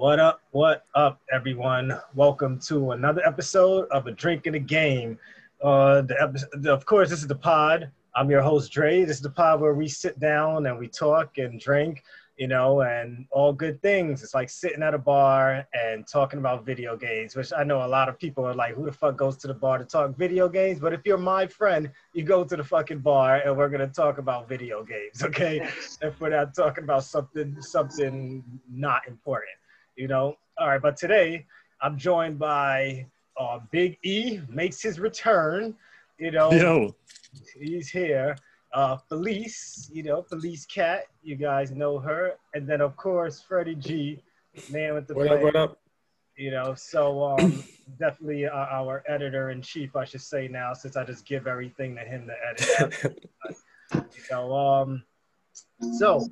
What up? What up, everyone? Welcome to another episode of A Drink in a Game. Uh, the episode, of course, this is the pod. I'm your host, Dre. This is the pod where we sit down and we talk and drink, you know, and all good things. It's like sitting at a bar and talking about video games, which I know a lot of people are like, who the fuck goes to the bar to talk video games? But if you're my friend, you go to the fucking bar and we're gonna talk about video games, okay? if we're not talking about something something not important you know. All right, but today I'm joined by uh, Big E makes his return. You know, Yo. he's here. Uh, Felice, you know, Felice Cat, you guys know her, and then of course Freddie G, man with the What plan, up? What up? you know. So um, definitely uh, our editor in chief, I should say now, since I just give everything to him to edit. you know, um, so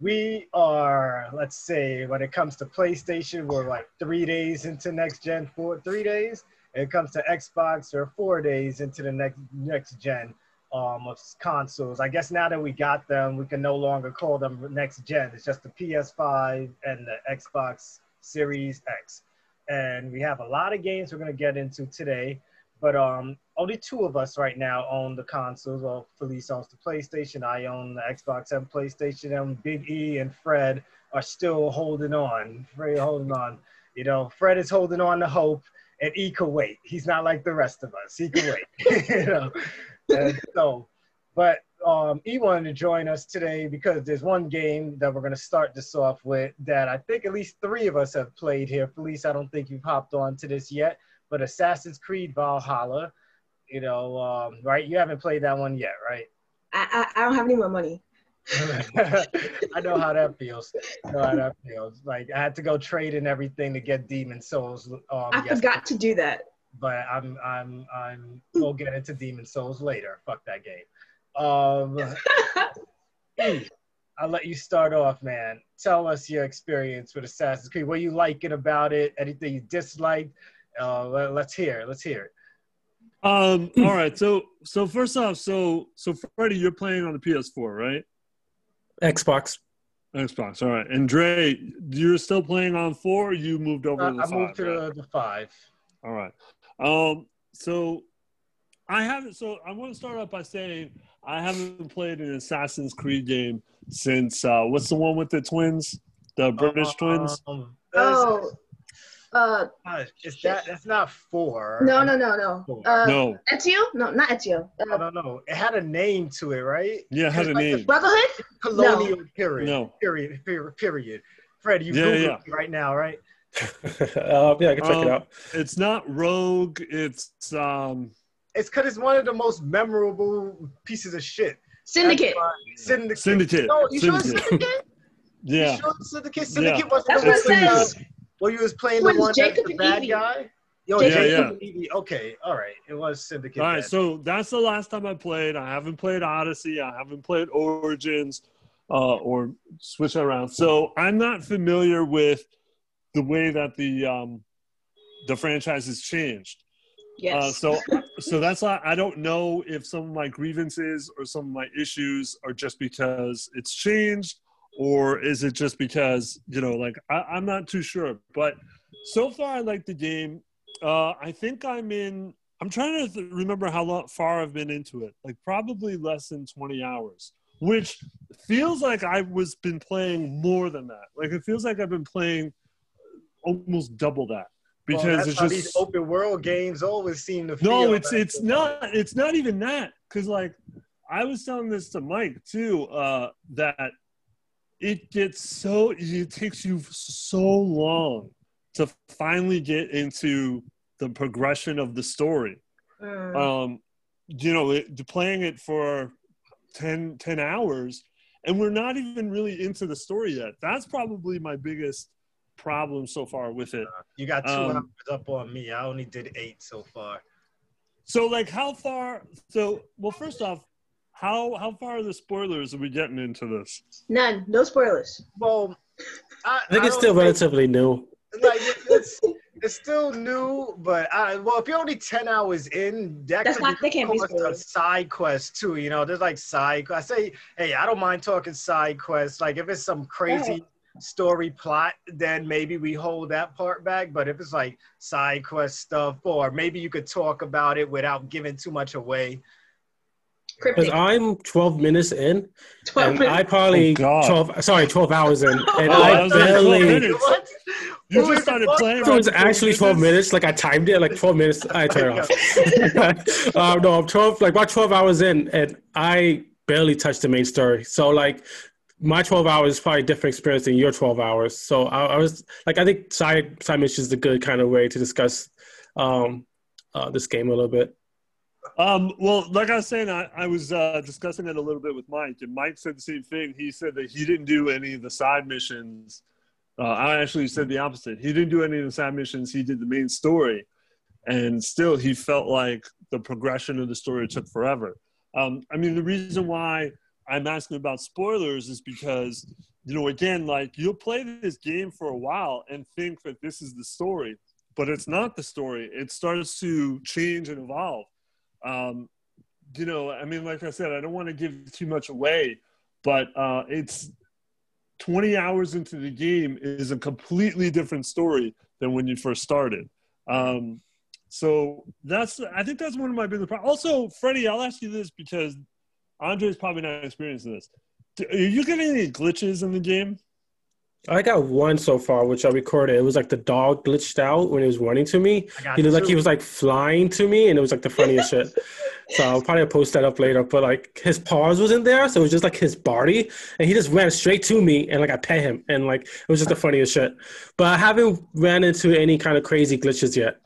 we are, let's say, when it comes to PlayStation, we're like three days into next gen, four, three days. When it comes to Xbox, we're four days into the next next gen um, of consoles. I guess now that we got them, we can no longer call them next gen. It's just the PS5 and the Xbox Series X. And we have a lot of games we're gonna get into today. But um, only two of us right now own the consoles. Well, Felice owns the PlayStation. I own the Xbox and PlayStation. And Big E and Fred are still holding on. Fred holding on. You know, Fred is holding on to hope, and E can wait. He's not like the rest of us. He can wait. you know, and so, but um, E wanted to join us today because there's one game that we're going to start this off with that I think at least three of us have played here. Felice, I don't think you've hopped on to this yet but Assassin's Creed Valhalla, you know, um, right? You haven't played that one yet, right? I, I, I don't have any more money. I know how that feels. I know how that feels. Like I had to go trade and everything to get Demon's Souls. Um, I yesterday, forgot to do that. but I'm I'm I'm. We'll get into Demon's Souls later. Fuck that game. Um, I'll let you start off, man. Tell us your experience with Assassin's Creed. What are you liking about it? Anything you disliked? Uh, let, let's hear. it. Let's hear it. Um, all right. So so first off, so so Freddie, you're playing on the PS4, right? Xbox. Xbox. All right. And Dre, you're still playing on four. Or you moved over Uh, to the I five. moved to right? the, the five. All right. Um, so I haven't. So I want to start off by saying I haven't played an Assassin's Creed game since uh, what's the one with the twins, the British twins? Um, Oh, uh, gosh, is that that's not four? no, no, no, no. Four. Uh, No. Ezio? No, not Ezio. No, Uh, no, no. It had a name to it, right? Yeah, it had a Like name. Brotherhood? Colonial period. No. Period. Period. Period. Fred, you Yeah, Google yeah. it right now, right? uh, yeah, I can check Um, it out. It's not Rogue. It's um. It's because it's one of the most memorable pieces of shit. Syndicate. Syndicate. Syndicate. No, you sure it's Syndicate. Syndicate? Yeah. You sure it's Syndicate? Syndicate wasn't That's the what it one says. Where you was playing Twins, the one Jacob that's the bad Evie. guy? Yo, Yeah, Jacob yeah. Evie. Okay, all right. It was Syndicate. All right, then. so that's the last time I played. I haven't played Odyssey. I haven't played Origins, uh, or switch around. So I'm not familiar with the way that the um, the franchise has changed. Yes. Uh, so so that's why I don't know if some of my grievances or some of my issues are just because it's changed, or is it just because you know, like I, I'm not too sure. But so far, I like the game. Uh, I think I'm in. I'm trying to th- remember how long, far I've been into it. Like probably less than 20 hours, which feels like I was been playing more than that. Like it feels like I've been playing almost double that Well, because that's it's just these open world games always seem to feel. no, it's it's not it's not even that because like I was telling this to Mike too uh, that it gets so it takes you so long to finally get into the progression of the story. Mm. Um, you know, it, playing it for 10, 10 hours and we're not even really into the story yet. That's probably my biggest problem so far with it. You got two Um, hours up on me. I only did eight so far. So like how far so well first off, how how far are the spoilers are we getting into this? None. No spoilers. Well, I, I think it's still think- relatively new. like it's it's still new, but I well, if you're only ten hours in, that That's could not- they can't be almost a spoilers. side quest too. You know, there's like side. I say, hey, I don't mind talking side quests. Like if it's some crazy story plot, then maybe we hold that part back. But if it's like side quest stuff, or maybe you could talk about it without giving too much away. Because I'm 12 minutes in, 12 and I probably Oh, 12. Sorry, 12 hours in, and Oh, I that was like 12 barely. You just started playing. So it's right before actually 12 this? minutes. Like I timed it, like 12 minutes. I turn it off. um, no, I'm 12, like about 12 hours in, and I barely touched the main story. So like my 12 hours is probably a different experience than your 12 hours. So I, I was like, I think side side missions is a good kind of way to discuss um, uh, this game a little bit. Um, well, like I was saying, I, I was uh, discussing it a little bit with Mike, and Mike said the same thing. He said that he didn't do any of the side missions. Uh, I actually said the opposite. He didn't do any of the side missions. He did the main story, and still he felt like the progression of the story took forever. Um, I mean, the reason why I'm asking about spoilers is because, you know, again, like you'll play this game for a while and think that this is the story, but it's not the story. It starts to change and evolve um, you know, I mean, like I said, I don't want to give too much away, but uh, it's 20 hours into the game is a completely different story than when you first started. Um, so that's, I think that's one of my biggest problems. Also, Freddie, I'll ask you this because Andre's probably not experiencing this. Are you getting any glitches in the game? I got one so far, which I recorded. It was like the dog glitched out when he was running to me. He looked like he was like flying to me, and it was like the funniest shit. So I'll probably post that up later. But like his paws wasn't there, so it was just like his body, and he just ran straight to me, and like I pet him, and like it was just the funniest shit. But I haven't ran into any kind of crazy glitches yet.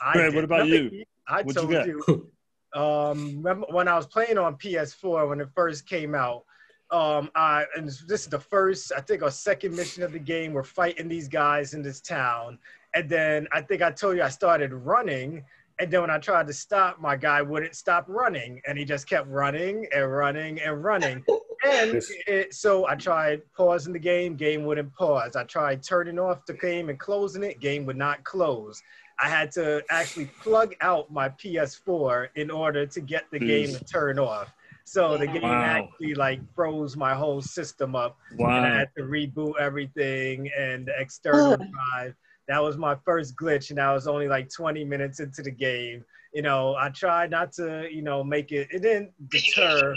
I Greg, what about Remember, you? I What'd told you you. get? um, when I was playing on PS4 when it first came out. Um, I and this is the first, I think, our second mission of the game. We're fighting these guys in this town, and then I think I told you I started running, and then when I tried to stop, my guy wouldn't stop running, and he just kept running and running and running. And it, so I tried pausing the game, game wouldn't pause. I tried turning off the game and closing it, game would not close. I had to actually plug out my PS4 in order to get the game to turn off. So the game Wow. actually like froze my whole system up, Wow. and I had to reboot everything and the external drive. That was my first glitch, and I was only like 20 minutes into the game. You know, I tried not to, you know, make it. It didn't deter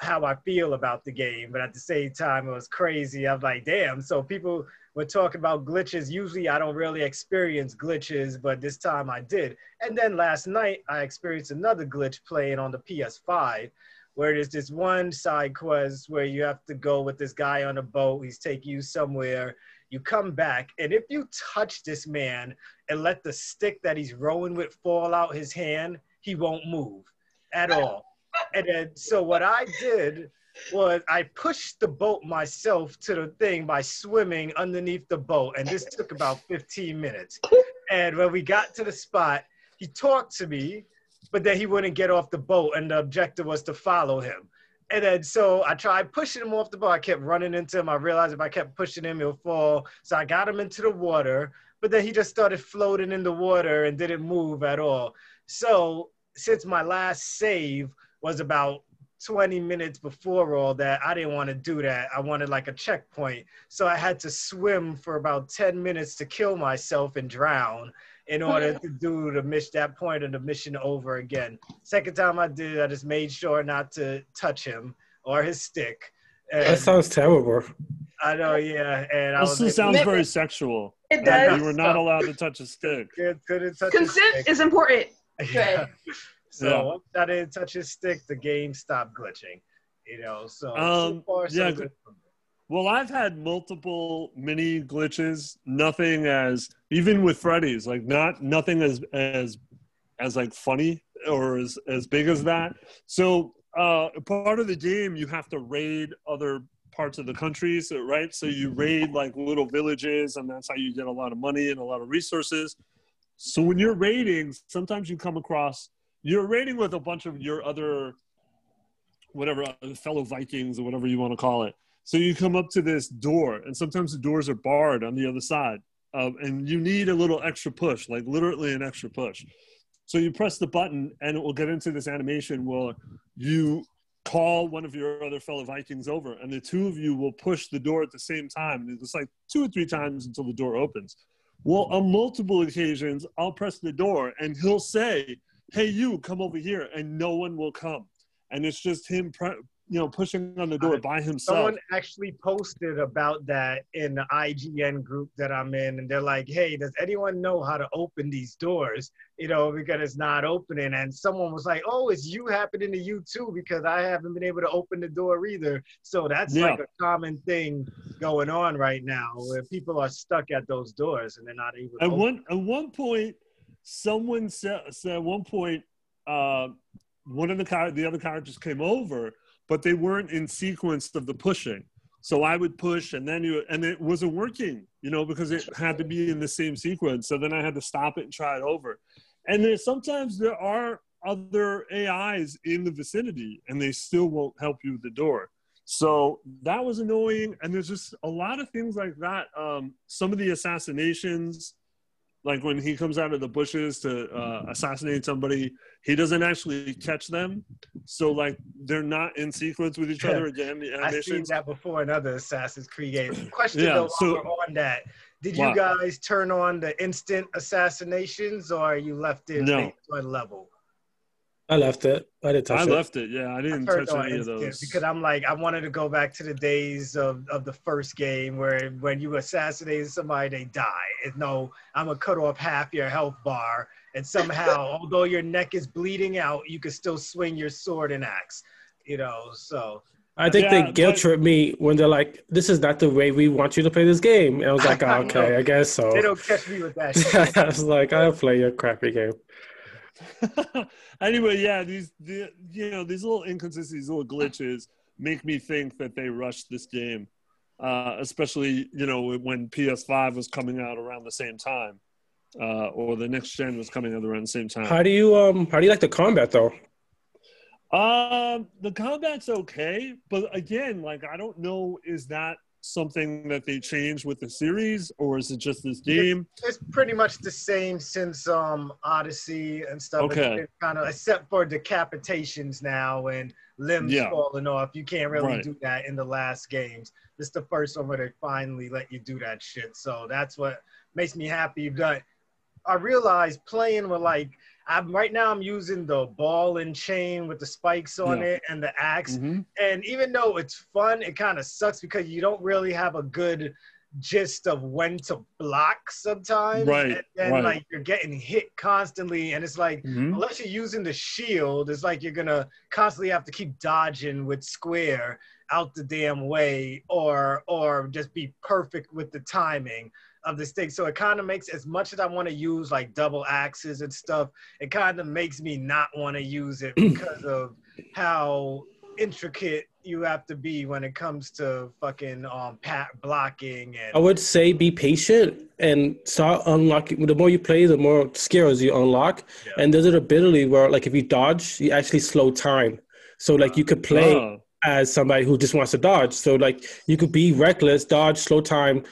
how I feel about the game, but at the same time, it was crazy. I'm like, damn. So people were talking about glitches. Usually, I don't really experience glitches, but this time I did. And then last night, I experienced another glitch playing on the PS5, where there's this one side quest where you have to go with this guy on a boat. He's taking you somewhere. You come back, and if you touch this man and let the stick that he's rowing with fall out his hand, he won't move at all. And then, so what I did was I pushed the boat myself to the thing by swimming underneath the boat. And this took about 15 minutes. And when we got to the spot, he talked to me, but then he wouldn't get off the boat. And the objective was to follow him. And then so I tried pushing him off the boat. I kept running into him. I realized if I kept pushing him, he'll fall. So I got him into the water, but then he just started floating in the water and didn't move at all. So since my last save was about 20 minutes before all that, I didn't want to do that. I wanted like a checkpoint. So I had to swim for about 10 minutes to kill myself and drown in order to do the miss that point of the mission over again. Second time I did, I just made sure not to touch him or his stick. That sounds terrible. I know, yeah. And I was Also sounds Maybe- very sexual. It Like, does. you were not allowed to touch a stick. Good- couldn't touch his Consent stick. is important. Yeah. So Yeah. once I didn't touch his stick, the game stopped glitching. You know, so, so Um, far so yeah, good. Well, I've had multiple mini glitches. Nothing as even with Freddy's, like not nothing as as as like funny or as as big as that. So uh, part of the game, you have to raid other parts of the country, so, right? So you raid like little villages, and that's how you get a lot of money and a lot of resources. So when you're raiding, sometimes you come across you're raiding with a bunch of your other whatever uh, fellow Vikings or whatever you want to call it. So you come up to this door, and sometimes the doors are barred on the other side, um, and you need a little extra push, like literally an extra push. So you press the button, and it will get into this animation where you call one of your other fellow Vikings over, and the two of you will push the door at the same time. And it's like two or three times until the door opens. Well, on multiple occasions, I'll press the door, and he'll say, "Hey, you, come over here," and no one will come. And it's just him, pre- you know, pushing on the door by himself. Someone actually posted about that in the IGN group that I'm in, and they're like, "Hey, does anyone know how to open these doors? You know, because it's not opening." And someone was like, "Oh, it's you happening to you too, because I haven't been able to open the door either." So that's Yeah. like a common thing going on right now, where people are stuck at those doors and they're not able. To At open. one at one point, someone said, said at one point, uh, one of the car the other characters came over, but they weren't in sequence of the pushing. So I would push, and then you and it wasn't working, you know, because it had to be in the same sequence. So then I had to stop it and try it over. And then sometimes there are other AIs in the vicinity, and they still won't help you with the door. So that was annoying, and there's just a lot of things like that. Um, some of the assassinations, like when he comes out of the bushes to uh, assassinate somebody, he doesn't actually catch them. So like they're not in sequence with each other again. The I've seen that before in other Assassin's Creed games. Question Yeah, though, so- on that, did you What? guys turn on the instant assassinations, or you left it No. on level? I left it. I didn't touch I it. left it. Yeah, I didn't turned touch on any of those. because I'm like I wanted to go back to the days of, of the first game where when you assassinated somebody they die. And no, I'm gonna cut off half your health bar, and somehow, although your neck is bleeding out, you can still swing your sword and axe. You know, so I think Yeah, they guilt but- trip me when they're like, "This is not the way we want you to play this game." And I was like, oh, "Okay, know. I guess so." they don't catch me with that. I was like, "I'll play your crappy game." anyway, yeah, these the, you know these little inconsistencies, little glitches make me think that they rushed this game, uh, especially you know when PS5 was coming out around the same time, uh, or the next gen was coming out around the same time. How do you um? How do you like the combat though? Um, the combat's okay, but again, like I don't know, is that something that they changed with the series, or is it just this game? it's pretty much the same since um Odyssey and stuff. Okay. kind of except for decapitations now and limbs Yeah. falling off. You can't really Right. do that in the last games. This is the first one where they finally let you do that shit. So that's what makes me happy. But I realized playing with like I'm right now I'm using the ball and chain with the spikes on Yeah. it and the axe Mhm. and even though it's fun, it kind of sucks because you don't really have a good gist of when to block sometimes. Right, And then right. like you're getting hit constantly, and it's like Mhm. unless you're using the shield, it's like you're gonna constantly have to keep dodging with square out the damn way, or or just be perfect with the timing of this thing. So it kind of makes as much as I want to use like double axes and stuff, it kind of makes me not want to use it because of how intricate you have to be when it comes to fucking um pat blocking I would say be patient and start unlocking. The more you play, the more skills you unlock. Yeah. And there's an ability where, like, if you dodge, you actually slow time. So, like, you could play Oh, as somebody who just wants to dodge. So, like, you could be reckless, dodge, slow time,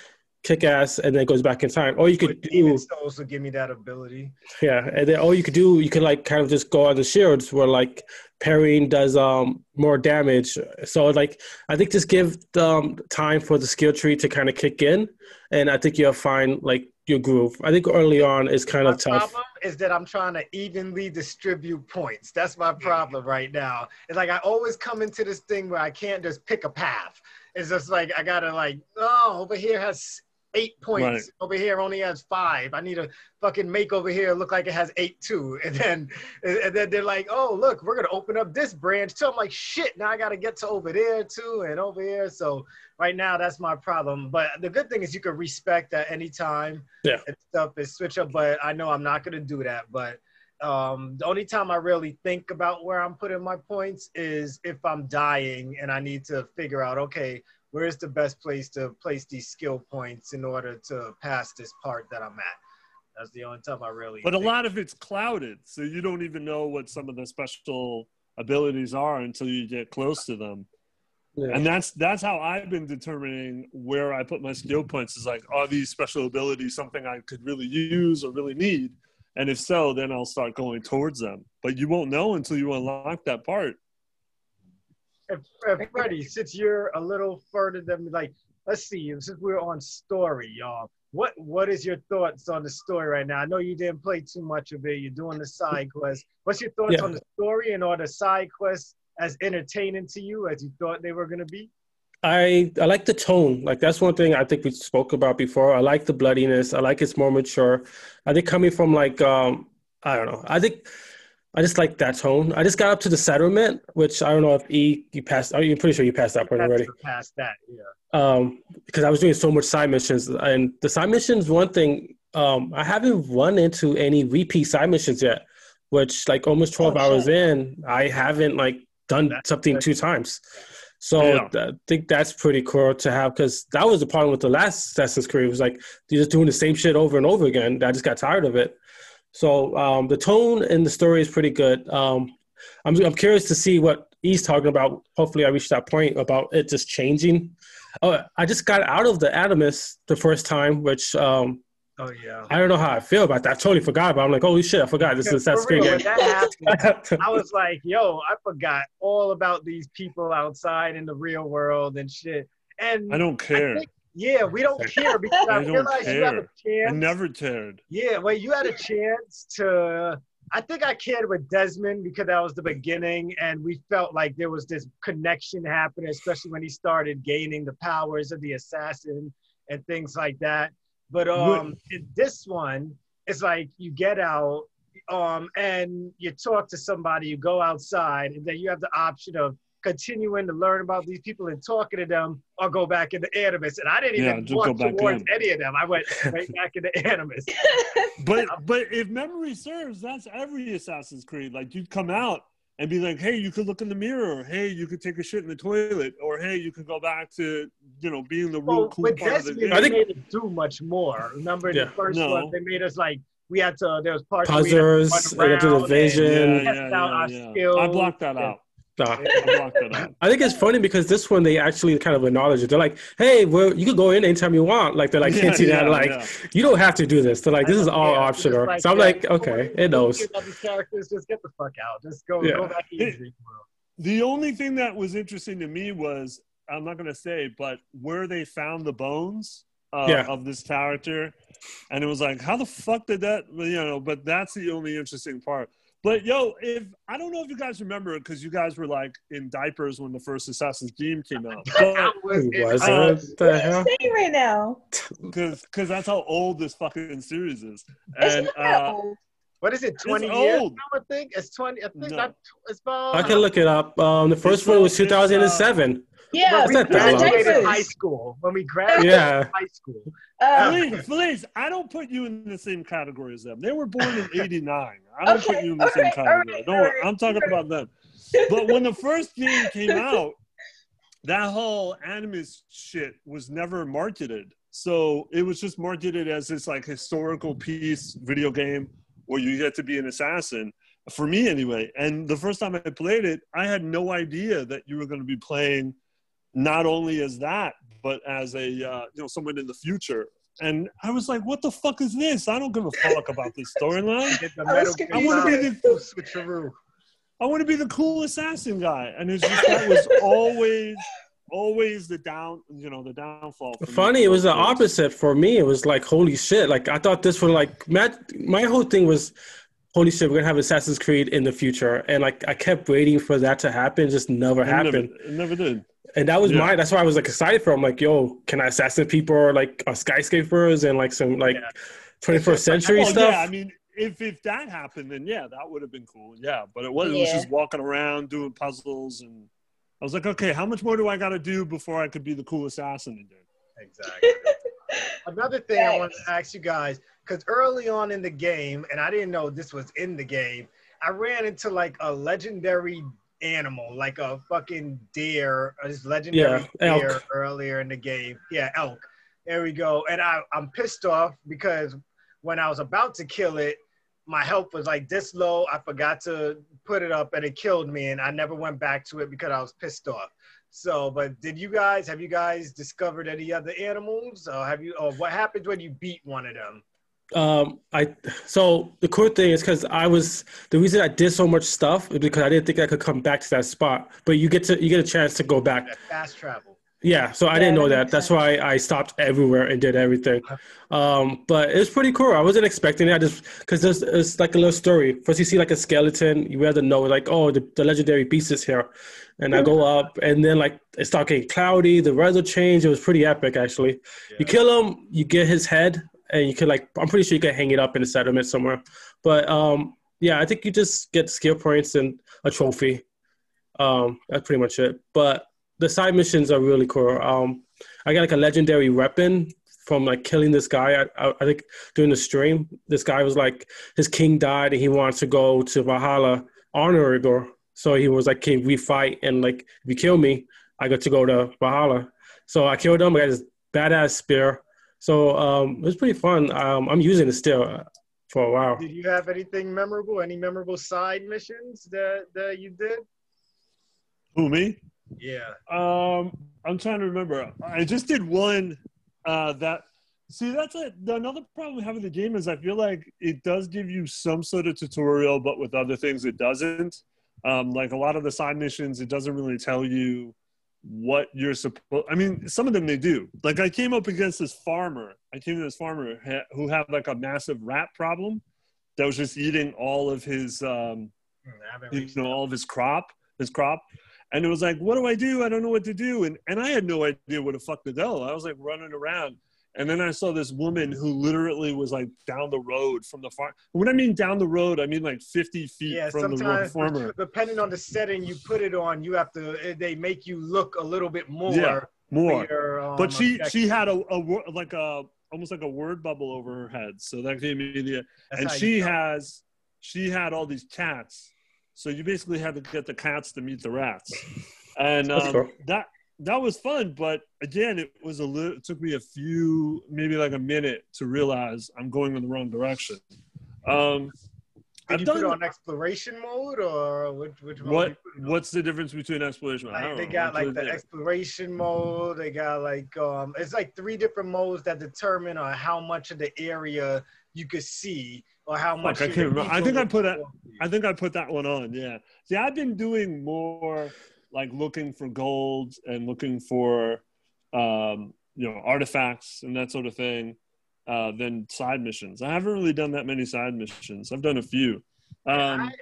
kick ass, and then it goes back in time. Or you could Demon do, Souls will give me that ability. yeah, and then all you could do, you could like kind of just go on the shields where like parrying does um more damage. So like I think just give um time for the skill tree to kind of kick in, and I think you'll find like your groove. I think early on is kind My of tough. problem is that I'm trying to evenly distribute points. That's my problem right now. It's like I always come into this thing where I can't just pick a path. It's just like I gotta like, oh, over here has eight points. Right. Over here only has five. I need to fucking make over here look like it has eight too. And then and then they're like, oh look, we're gonna open up this branch too. I'm like, shit, now I gotta get to over there too and over here. So right now that's my problem. But the good thing is you can respec at any time Yeah. and stuff is switch up, but I know I'm not gonna do that. But um, the only time I really think about where I'm putting my points is if I'm dying and I need to figure out, okay, where's the best place to place these skill points in order to pass this part that I'm at. That's the only time I really. but a lot of it's clouded, so you don't even know what some of the special abilities are until you get close to them. Yeah. And that's that's how I've been determining where I put my skill points. Is like, are these special abilities something I could really use or really need? And if so, then I'll start going towards them. But you won't know until you unlock that part. And Freddie, since you're a little further than like, let's see, since we're on story, y'all, what what is your thoughts on the story right now? I know you didn't play too much of it. You're doing the side quest. What's your thoughts Yeah. on the story and are the side quests as entertaining to you as you thought they were gonna be? I I like the tone. Like that's one thing I think we spoke about before. I like the bloodiness. I like it's more mature. I think coming from like um I don't know. I think I just like that tone. I just got up to the settlement, which I don't know if E you passed. Are you pretty sure you passed that point already? Past that, yeah. um, because I was doing so much side missions, and the side missions. One thing, um, I haven't run into any repeat side missions yet. Which, like, almost twelve Oh, hours shit. in, I haven't like done That's something good. two times. So Yeah. th- I think that's pretty cool to have because that was the problem with the last Assassin's Creed. It was like you're just doing the same shit over and over again. I just got tired of it. So um, the tone and the story is pretty good. Um, I'm I'm curious to see what he's talking about. Hopefully, I reached that point about it just changing. Oh, I just got out of the Animus the first time, which um, Oh yeah. I don't know how I feel about that. I totally forgot about. it. I'm like, holy shit, I forgot this is For Assassin's real, that happened, I was like, yo, I forgot all about these people outside in the real world and shit. And I don't care. think- yeah, we don't care because I, I don't realized you have a care. I never cared. Yeah, well, you had a chance to. I think I cared with Desmond because that was the beginning, and we felt like there was this connection happening, especially when he started gaining the powers of the assassin and things like that. But um, in this one, it's like you get out, um, and you talk to somebody, you go outside, and then you have the option of continuing to learn about these people and talking to them, or go back into Animus. And I didn't Yeah, even just walk go back towards in. any of them. I went right back into Animus. But but if memory serves, that's every Assassin's Creed. Like you'd come out and be like, hey, you could look in the mirror, or hey, you could take a shit in the toilet, or hey, you could go back to you know being the real Well, cool with part of the Desmond, I think- made it do much more. Remember in Yeah. the first No. one, they made us like we had to. There was parts where we had to run I got to the and- vision. yeah, test yeah, out yeah, our yeah. skills. I blocked that out. Nah. I blocked that out. I think it's funny because this one they actually kind of acknowledge it. They're like, "Hey, well, you can go in anytime you want." Like they're like Yeah, hinting at yeah, like, yeah. "You don't have to do this." They're like, "This is all yeah, optional." like, so I'm yeah, like, "Okay, it knows." these characters, just get the fuck out. Just go, Yeah. go back It- easy. The only thing that was interesting to me was I'm not gonna say, but where they found the bones uh, Yeah. of this character, and it was like, how the fuck did that? You know, but that's the only interesting part. But yo, if I don't know if you guys remember because you guys were like in diapers when the first Assassin's game came out, but I was, Who was uh, it? The hell? saying right now? because because that's how old this fucking series is, It's and not that uh, old. what is it? Twenty years? old. now, I think it's twenty. I think No. not, it's about. I can look it up. Um, the first It's, one uh, was it's, uh, 2007. Yeah, It's we not that long. graduated diapers. high school when we graduated Yeah. high school. Uh, Felice, Felice, I don't put you in the same category as them. They were born in '89. I don't put you in the same alright, category. alright, don't worry, alright, I'm talking alright. about them. But when the first game came out, that whole Animus shit was never marketed. So it was just marketed as this like historical piece video game where you get to be an assassin. For me, anyway. And the first time I played it, I had no idea that you were going to be playing not only as that, but as a uh, you know someone in the future. And I was like, "What the fuck is this? I don't give a fuck about this storyline. I was Metal Gear I wanna be the- switcheroo. I want to be the cool assassin guy." And it's just that was always, always the down, you know, the downfall. for me. Funny, it was the opposite for me. It was like, holy shit! Like I thought this was like, Matt. My whole thing was, holy shit, we're gonna have Assassin's Creed in the future, and like I kept waiting for that to happen, just never It never, happened. it never did. And that was Yeah. my. That's why I was like excited for. I'm like, yo, can I assassinate people or like uh, skyscrapers and like some like Yeah. 21st century Well, stuff? yeah, I mean, if if that happened, then yeah, that would have been cool. Yeah, but it was it was just walking around doing puzzles, and I was like, okay, how much more do I got to do before I could be the cool assassin again? Exactly. Another thing I want to ask you guys, because early on in the game, and I didn't know this was in the game, I ran into like a legendary animal, like a fucking deer, a legendary Yeah, deer elk. earlier in the game. Yeah, elk. There we go. And I, I'm pissed off because when I was about to kill it, my health was like this low. I forgot to put it up and it killed me. And I never went back to it because I was pissed off. So, but did you guys have you guys discovered any other animals? Or have you? Or what happens when you beat one of them? Um, I so the cool thing is because I was the reason I did so much stuff is because I didn't think I could come back to that spot. But you get to you get a chance to go back. Fast travel. Yeah, so I Yeah, didn't know that that. That's why I stopped everywhere and did everything. Um, but it was pretty cool. I wasn't expecting it. I just because there's it's like a little story. First, you see like a skeleton. You have to know like, oh, the, the legendary beast is here, and I go up, and then like it started getting cloudy. The weather changed. It was pretty epic actually. You kill him, you get his head, and you can like I'm pretty sure you can hang it up in a settlement somewhere. But um, yeah, I think you just get skill points and a trophy. Um, that's pretty much it. But the side missions are really cool. Um, I got like a legendary weapon from like killing this guy. I, I, I think during the stream, this guy was like his king died and he wants to go to Valhalla honorable. So he was like, "Can we fight?" And like, if you kill me, I get to go to Valhalla. So I killed him. I got this badass spear. So um, it was pretty fun. Um, I'm using it still for a while. Did you have anything memorable? Any memorable side missions that that you did? Who me? Yeah. Um, I'm trying to remember. I just did one. Uh, that see, that's a, another problem we have with the game is I feel like it does give you some sort of tutorial, but with other things it doesn't. Um, like a lot of the side missions, it doesn't really tell you what you're supposed. I mean, some of them they do. Like I came up against this farmer. I came to this farmer ha- who had like a massive rat problem that was just eating all of his. Um, haven't you know all of his crop his crop and it was like what do i do i don't know what to do and and i had no idea what the fuck to do i was like running around and then i saw this woman who literally was like down the road from the farm when i mean down the road i mean like 50 feet Yeah, from the sometimes farmer depending on the setting you put it on, you have to. eh, They make you look a little bit more. Yeah, more your, um, but she objective. she had a, a like a almost like a word bubble over her head so that gave me the That's and she has she had all these cats so you basically had to get the cats to meet the rats and um, cool. that that was fun but again it was a little it took me a few maybe like a minute to realize i'm going in the wrong direction um Did i've you put it on exploration mode or which which what you put it on? what's the difference between exploration I Like they got like the exploration mode. They got like um, it's like three different modes that determine on how much of the area you could see or how much. I can't remember. I think I put it- perform for you. I think I put that one on. Yeah. See, I've been doing more like looking for gold and looking for, um, you know, artifacts and that sort of thing, uh, than side missions. I haven't really done that many side missions. I've done a few. Um, I,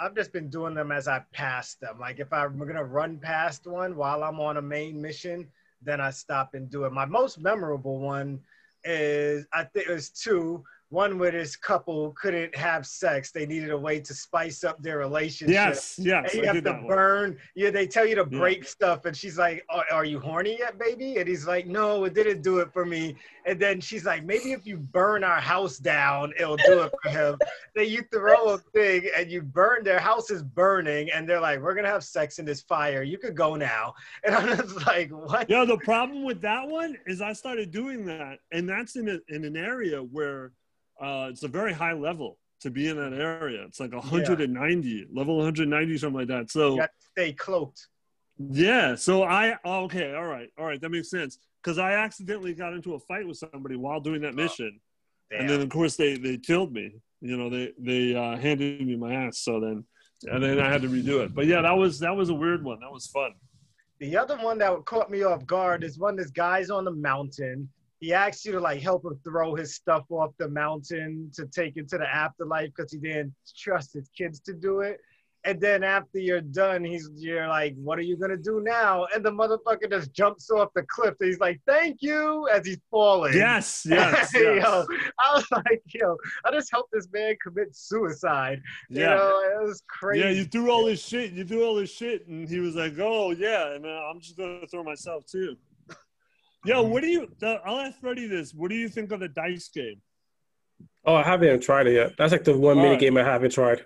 I've just been doing them as I pass them. Like if I'm gonna run past one while I'm on a main mission, then I stop and do it. My most memorable one is I think it was two. One where this couple couldn't have sex. They needed a way to spice up their relationship. yes, yes, And you I have to that one. burn. Yeah, they tell you to Yeah. break stuff, and she's like, are, "Are you horny yet, baby?" And he's like, "No, it didn't do it for me." And then she's like, "Maybe if you burn our house down, it'll do it for him." then you throw a thing, and you burn. Their house is burning, and they're like, "We're gonna have sex in this fire. You could go now." And I'm just like, "What?" Yeah, the problem with that one is I started doing that, and that's in a, in an area where uh, it's a very high level to be in that area. It's like 190, level 190, something like that. So stay cloaked. yeah, so I oh, okay, all right, all right, that makes sense because I accidentally got into a fight with somebody while doing that mission, Damn. and then of course they they killed me. You know, they they uh, handed me my ass. So then, and then I had to redo it. But yeah, that was that was a weird one. That was fun. The other one that caught me off guard is when this guy's on the mountain. He asks you to like help him throw his stuff off the mountain to take it to the afterlife because he didn't trust his kids to do it. And then after you're done, he's you're like, "What are you gonna do now?" And the motherfucker just jumps off the cliff. And he's like, "Thank you," as he's falling. Yes, yes, yes. yo, I was like, "Yo, I just helped this man commit suicide." You yeah. know, it was crazy. Yeah, you threw all this shit. You threw all this shit, and he was like, "Oh yeah," and uh, I'm just gonna throw myself too. Yo, what do you? Uh, I'll ask Freddie this. What do you think of the dice game? Oh, I haven't even tried it yet. That's like the one All mini right. game I haven't tried.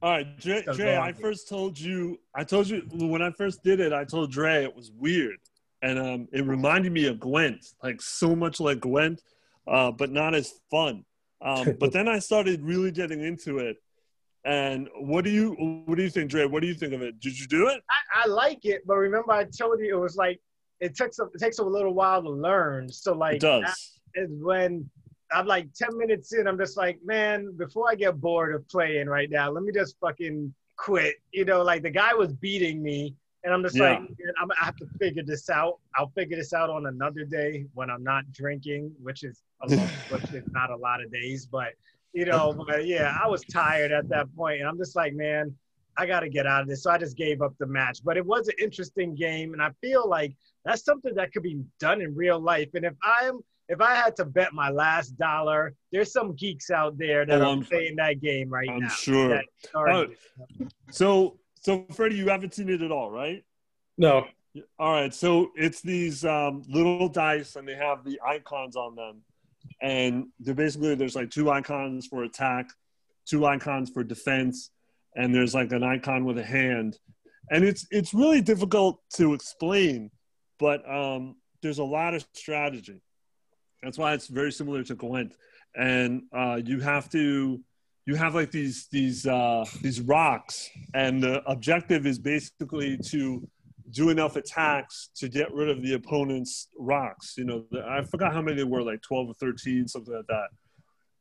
All right, Dre, Still Dre. I first told you. I told you when I first did it. I told Dre it was weird, and um, it reminded me of Gwent, like so much like Gwent, uh, but not as fun. Um, but then I started really getting into it. And what do you what do you think, Dre? What do you think of it? Did you do it? I, I like it, but remember I told you it was like it takes a, it takes a little while to learn. So like It does. is when I'm like 10 minutes in. I'm just like, man, before I get bored of playing right now, let me just fucking quit. You know, like the guy was beating me. And I'm just Yeah. like, I'm gonna have to figure this out. I'll figure this out on another day when I'm not drinking, which is a lot, which is not a lot of days. But you know, but yeah, I was tired at that point, and I'm just like, man, I got to get out of this. So I just gave up the match. But it was an interesting game, and I feel like that's something that could be done in real life. And if I'm if I had to bet my last dollar, there's some geeks out there that Oh, are I'm- playing that game right I'm now. sure. that started Oh. it. So, so Freddie, you haven't seen it at all, right? No. All right. So it's these um, little dice, and they have the icons on them, and they're basically there's like two icons for attack, two icons for defense, and there's like an icon with a hand, and it's it's really difficult to explain, but um, there's a lot of strategy. That's why it's very similar to Gwent, and uh, you have to you have like these these uh, these rocks, and the objective is basically to do enough attacks to get rid of the opponent's rocks. You know, I forgot how many there were, like twelve or thirteen, something like that.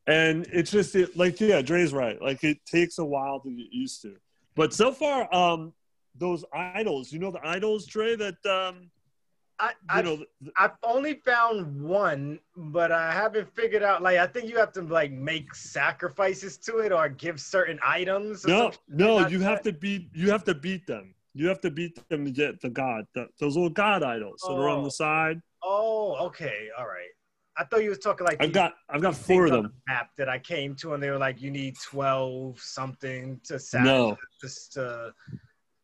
And it's just it, like yeah, Dre's right. Like it takes a while to get used to. But so far, um, those idols, you know, the idols, Dre, that um, I, I, know, I've only found one, but I haven't figured out. Like, I think you have to like make sacrifices to it or give certain items. no, no, you that. have to beat, you have to beat them. You have to beat them to get the god. The, those little god idols that are on Oh. the side. Oh, okay, all right. I thought you was talking like I've got, I've got four of them. the map that I came to, and they were like, you need twelve something to No. just to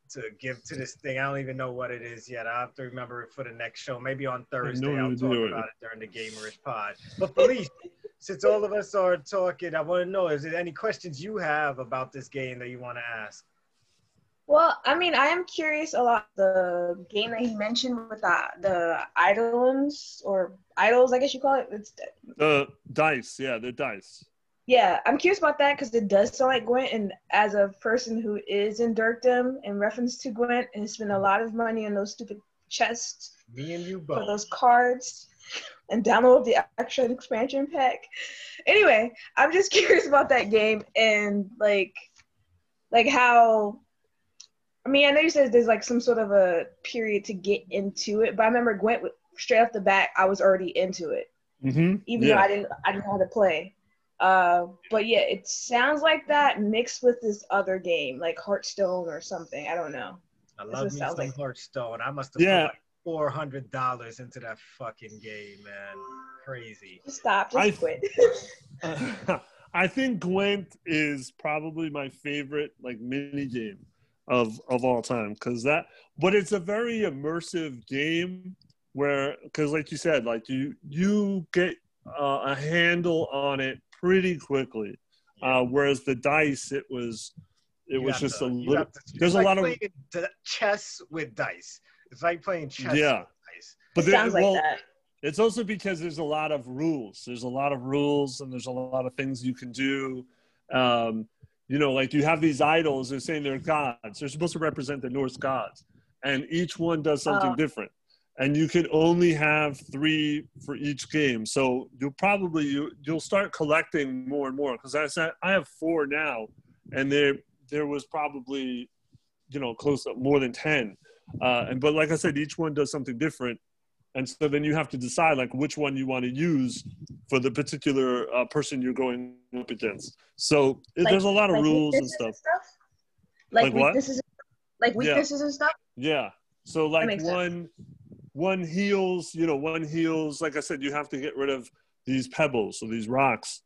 to give to this thing. I don't even know what it is yet. I have to remember it for the next show. Maybe on Thursday no I'll talk idea. about it during the Gamerish Pod. But Felice, since all of us are talking, I want to know: is there any questions you have about this game that you want to ask? Well, I mean, I am curious a lot the game that he mentioned with the the idolums or idols, I guess you call it. It's The dice, yeah, they're dice. Yeah, I'm curious about that because it does sound like Gwent, and as a person who is in Dirkdom in reference to Gwent and spent a lot of money on those stupid chests Me and you for those cards and download the extra expansion pack. Anyway, I'm just curious about that game and like like how I mean, I know you said there's like some sort of a period to get into it, but I remember Gwent straight off the bat, I was already into it, Mm-hmm. even though I didn't I didn't know how to play. Uh, but yeah, it sounds like that mixed with this other game, like Hearthstone or something. I don't know. I what love it me sounds some like. Hearthstone. I must have Yeah. put like four hundred dollars into that fucking game, man. Crazy. Just stop. Just I- quit. I think Gwent is probably my favorite like mini game of of all time because that, but it's a very immersive game where because like you said, like you you get uh, a handle on it pretty quickly, uh, whereas the dice it was it You was just to- a little to- there's a like lot of- playing d- chess with dice. It's like playing chess Yeah. with dice. but It there- sounds like well, that. It's also because there's a lot of rules. There's a lot of rules, and there's a lot of things you can do. Um, you know, like you have these idols. They're saying they're gods. They're supposed to represent the Norse gods, and each one does something Oh. different. And you can only have three for each game. So you'll probably you you'll start collecting more and more. Because I said I have four now, and there there was probably you know close to more than ten. Uh, and but like I said, each one does something different and so then you have to decide like which one you want to use for the particular uh, person you're going up against so it- Like- there's a lot of like rules and weaknesses stuff Like, Like what? weaknesses, like weaknesses and stuff. yeah so like one. sense. One heals you know one heals. Like i said you have to get rid of these pebbles or these rocks.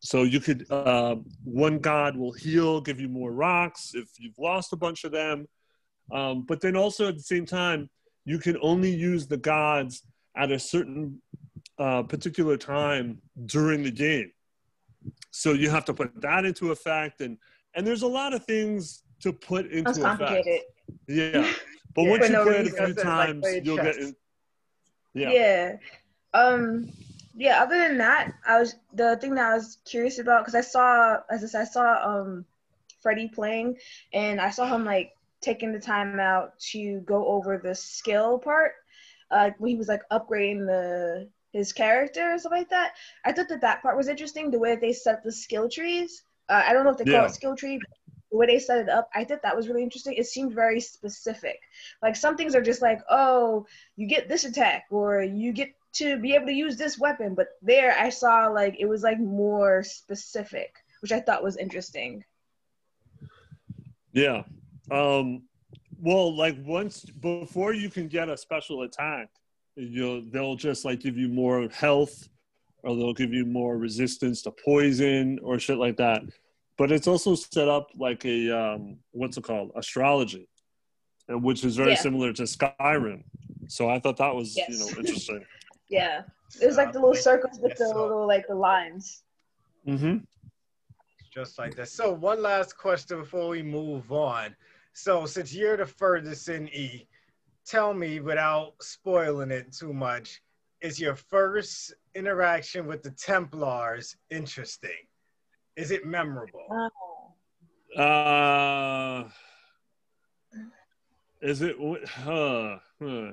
So you could uh, one god will heal give you more rocks if you've lost a bunch of them. Um, but then also at the same time you can only use the gods at a certain uh, particular time during the game. So you have to put that into effect and and there's a lot of things to put into Sounds effect yeah but Yeah. once you no play it a few It's like times you'll get chess. in, yeah. Yeah. Um. Yeah. Other than that, I was the thing that I was curious about because I saw, as I said, I saw um, Freddie playing, and I saw him like taking the time out to go over the skill part. Uh, when he was like upgrading the his character or stuff like that. I thought that that part was interesting. The way they set the skill trees. Uh, I don't know if they call Yeah. it skill tree. The way they set it up, I thought that was really interesting. It seemed very specific. Like some things are just like, oh, you get this attack, or you get to be able to use this weapon. But there, I saw like it was like more specific, which I thought was interesting. Yeah. Um, well, like once before you can get a special attack, you'll they'll just like give you more health, or they'll give you more resistance to poison or shit like that. But it's also set up like a um, what's it called astrology, which is very Yeah. similar to Skyrim. So I thought that was you Yes. know interesting. Yeah, it was like the little circles with the Yes, so- little like the lines. mm-hmm. just like that. So one last question before we move on. So since you're the furthest in E, tell me without spoiling it too much, is your first interaction with the Templars interesting? Is it memorable? Oh. Uh, is it? Huh, huh.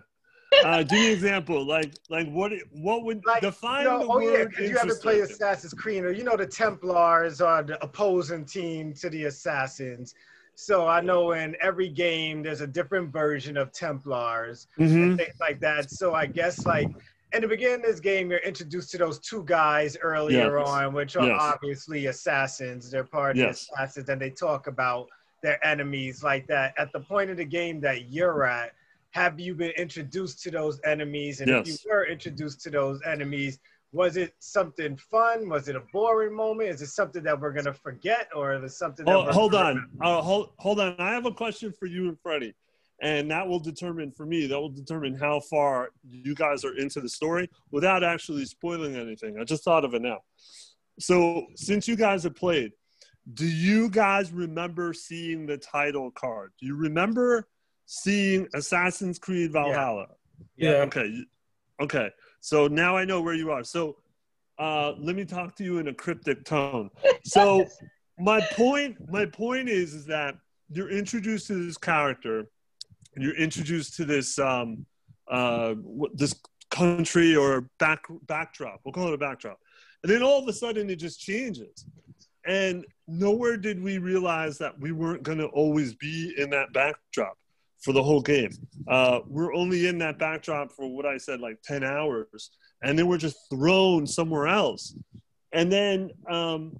Uh, give me an example. Like, like what? What would Like, define no, the oh yeah, because you haven't played. Assassin's Creed, or you know the Templars are the opposing team to the Assassins. So I know in every game there's a different version of Templars. Mhm. and things like that. So I guess like in to begin this game, you're introduced to those two guys earlier Yes. on, which are Yes. obviously assassins. They're part of Yes. the assassins, and they talk about their enemies like that. At the point of the game that you're at, have you been introduced to those enemies? And if you were introduced to those enemies, was it something fun? Was it a boring moment? Is it something that we're gonna forget, or is it something? that Hold, we're hold on. Uh, hold, hold on. I have a question for you and Freddie, and that will determine for me. That will determine how far you guys are into the story without actually spoiling anything. I just thought of it now. So, since you guys have played, do you guys remember seeing the title card? Do you remember seeing Assassin's Creed Valhalla? Yeah. Okay. Okay. So now I know where you are. So uh, let me talk to you in a cryptic tone. So my point, my point is, is that you're introduced to this character, and you're introduced to this um, uh, this country or back backdrop. We'll call it a backdrop, and then all of a sudden it just changes. And nowhere did we realize that we weren't going to always be in that backdrop for the whole game. Uh, we're only in that backdrop for what I said, like 10 hours. And then we're just thrown somewhere else. And then um,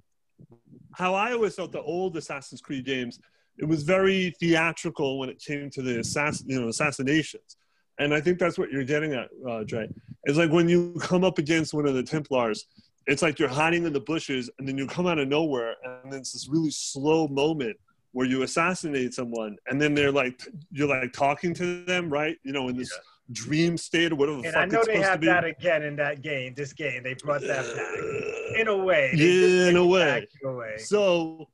how I always felt the old Assassin's Creed games, it was very theatrical when it came to the assassin, you know, assassinations. And I think that's what you're getting at, uh, Dre. It's like when you come up against one of the Templars, it's like you're hiding in the bushes and then you come out of nowhere and then it's this really slow moment where you assassinate someone and then they're like you're like talking to them right you know in this dream state or whatever the And I know they have that again in that game. This game, they brought that back in a way. They Yeah, in a way. in a way. so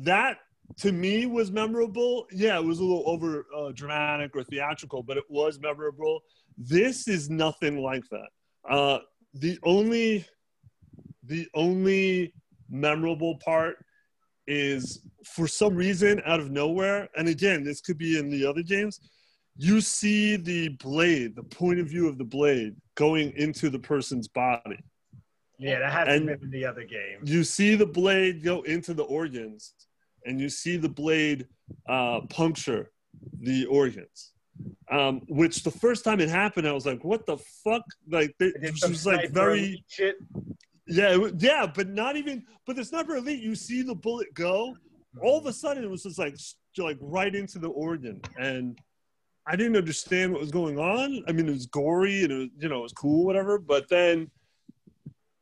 that to me was memorable. Yeah it was a little over uh, dramatic or theatrical but it was memorable. This is nothing like that. Uh, the only the only memorable part is for some reason out of nowhere and again this could be in the other games you see the blade the point of view of the blade going into the person's body. Yeah, that hasn't And- been in the other game. you see the blade go into the organs and you see the blade uh, puncture the organs. Um, which the first time it happened i was like what the fuck? Like they, it was like very shit. yeah it yeah but not even but it's never elite. You see the bullet go. All of a sudden it was just like like right into the organ. And i didn't understand what was going on. I mean it was gory and it was you know it was cool whatever. But then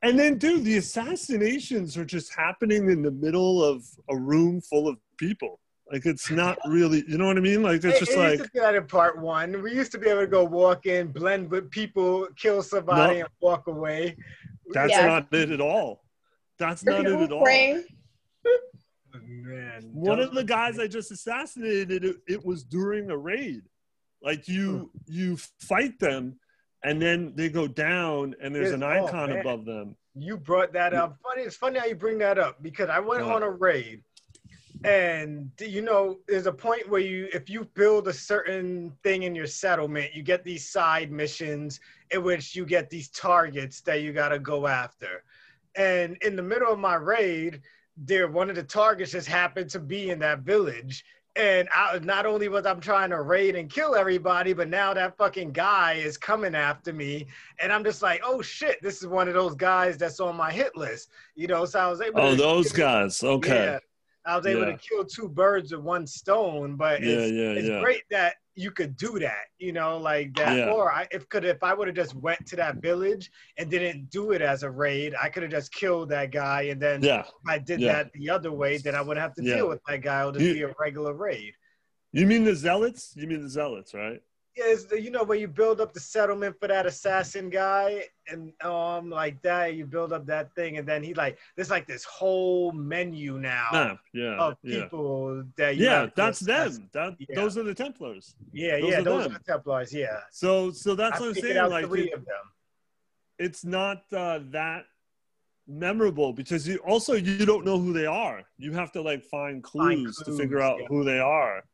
and then dude the assassinations are just happening in the middle of a room full of people like it's not really you know what i mean like it's just it like used to be that in part one. We used to be able to go walk in, blend with people, kill somebody, No. and walk away. that's Yeah. not it at all that's not it at all oh, Man, one of the guys I just assassinated, it, it was during a raid. Like you, hmm. you fight them, and then they go down, and there's an Yes, oh, icon above them. You brought that up. Funny, it's funny how you bring that up because I went What? on a raid and you know there's a point where you if you build a certain thing in your settlement you get these side missions in which you get these targets that you got to go after and in the middle of my raid there one of the targets just happened to be in that village and I, not only was I'm trying to raid and kill everybody, but now that fucking guy is coming after me, and I'm just like, oh shit, this is one of those guys that's on my hit list, you know. So I was able. Oh, to those guys. Okay. Yeah, I was able Yeah. to kill two birds with one stone, but Yeah, it's, yeah, it's great that you could do that, you know, like that. Yeah. Or I, if could if I would have just went to that village and didn't do it as a raid, I could have just killed that guy, and then Yeah. if I did yeah. that the other way, then I wouldn't have to deal with that guy. It'll just You- be a regular raid. You mean the zealots? You mean the zealots, right? Is the, you know where you build up the settlement for that assassin guy and um like that you build up that thing and then he like there's like this whole menu now Nah, yeah, of yeah, people that you yeah. That's them. That Yeah. those are the Templars. yeah those yeah are those them. are the templars yeah So, so that's I what I'm saying. Like, three it- of them it's not uh, that memorable because you also you don't know who they are. You have to like find Find clues, to figure out yeah. who they are.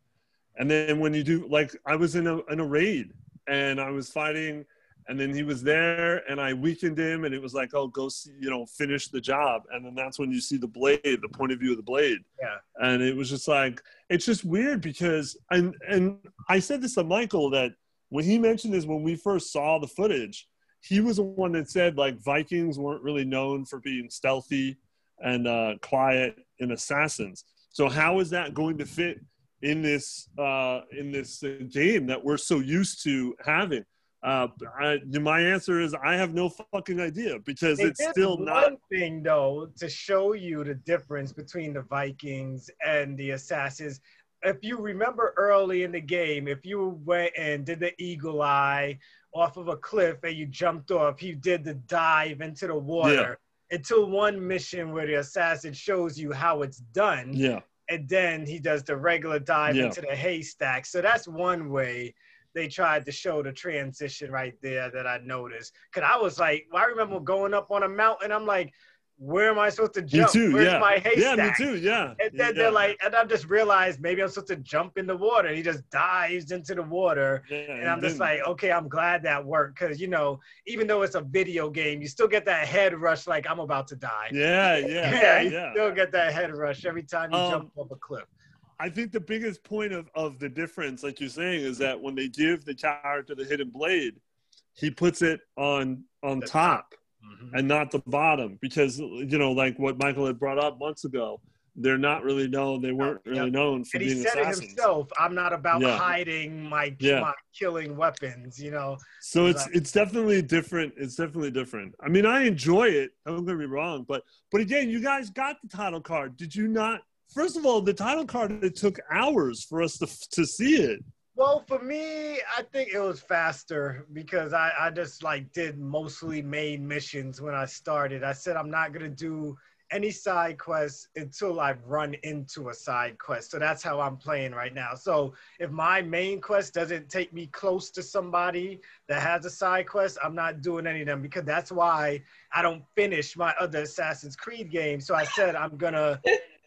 And then when you do like I was in a in a raid and I was fighting and then he was there and I weakened him and it was like, oh go see, you know, finish the job. And then that's when you see the blade, the point of view of the blade. Yeah. And it was just like it's just weird because and and I said this to Michael that when he mentioned this when we first saw the footage, he was the one that said like Vikings weren't really known for being stealthy and uh, quiet and assassins. So how is that going to fit in this uh, in this game that we're so used to having? Uh, I, my answer is I have no fucking idea because They it's still one not. thing though to show you the difference between the Vikings and the assassins. If you remember early in the game, if you went and did the eagle eye off of a cliff and you jumped off, you did the dive into the water. Until one mission where the assassin shows you how it's done, Yeah, and then he does the regular dive Yeah. into the haystack. So that's one way they tried to show the transition right there that I noticed. Cause I was like, well, I remember going up on a mountain. I'm like, where am I supposed to me jump? too. Where's yeah, my yeah, me too. Yeah, And then yeah. they're like, and I just realized maybe I'm supposed to jump in the water. And he just dives into the water. Yeah, And I'm just like, okay, I'm glad that worked. Cause you know, even though it's a video game, you still get that head rush like I'm about to die. yeah, Yeah, yeah, you yeah. still get that head rush every time you Um, jump off a cliff. I think the biggest point of, of the difference, like you're saying, is that when they give the character the hidden blade, he puts it on on The top Mhm. and not the bottom because you know, like what Michael had brought up months ago, they're not really known. They weren't Yep. really known for and he being said assassins. it himself. I'm not about Yeah. hiding my, Yeah. my killing weapons. You know, So it's it's definitely different. It's definitely different. I mean, I enjoy it. I'm gonna be wrong, but but again, you guys got the title card. Did you not? First of all, the title card it took hours for us to to see it. Well, for me, I think it was faster because I, I just like did mostly main missions when I started. I said I'm not gonna do any side quests until I've run into a side quest. So that's how I'm playing right now. So if my main quest doesn't take me close to somebody that has a side quest, I'm not doing any of them because that's why I don't finish my other Assassin's Creed games. So I said I'm gonna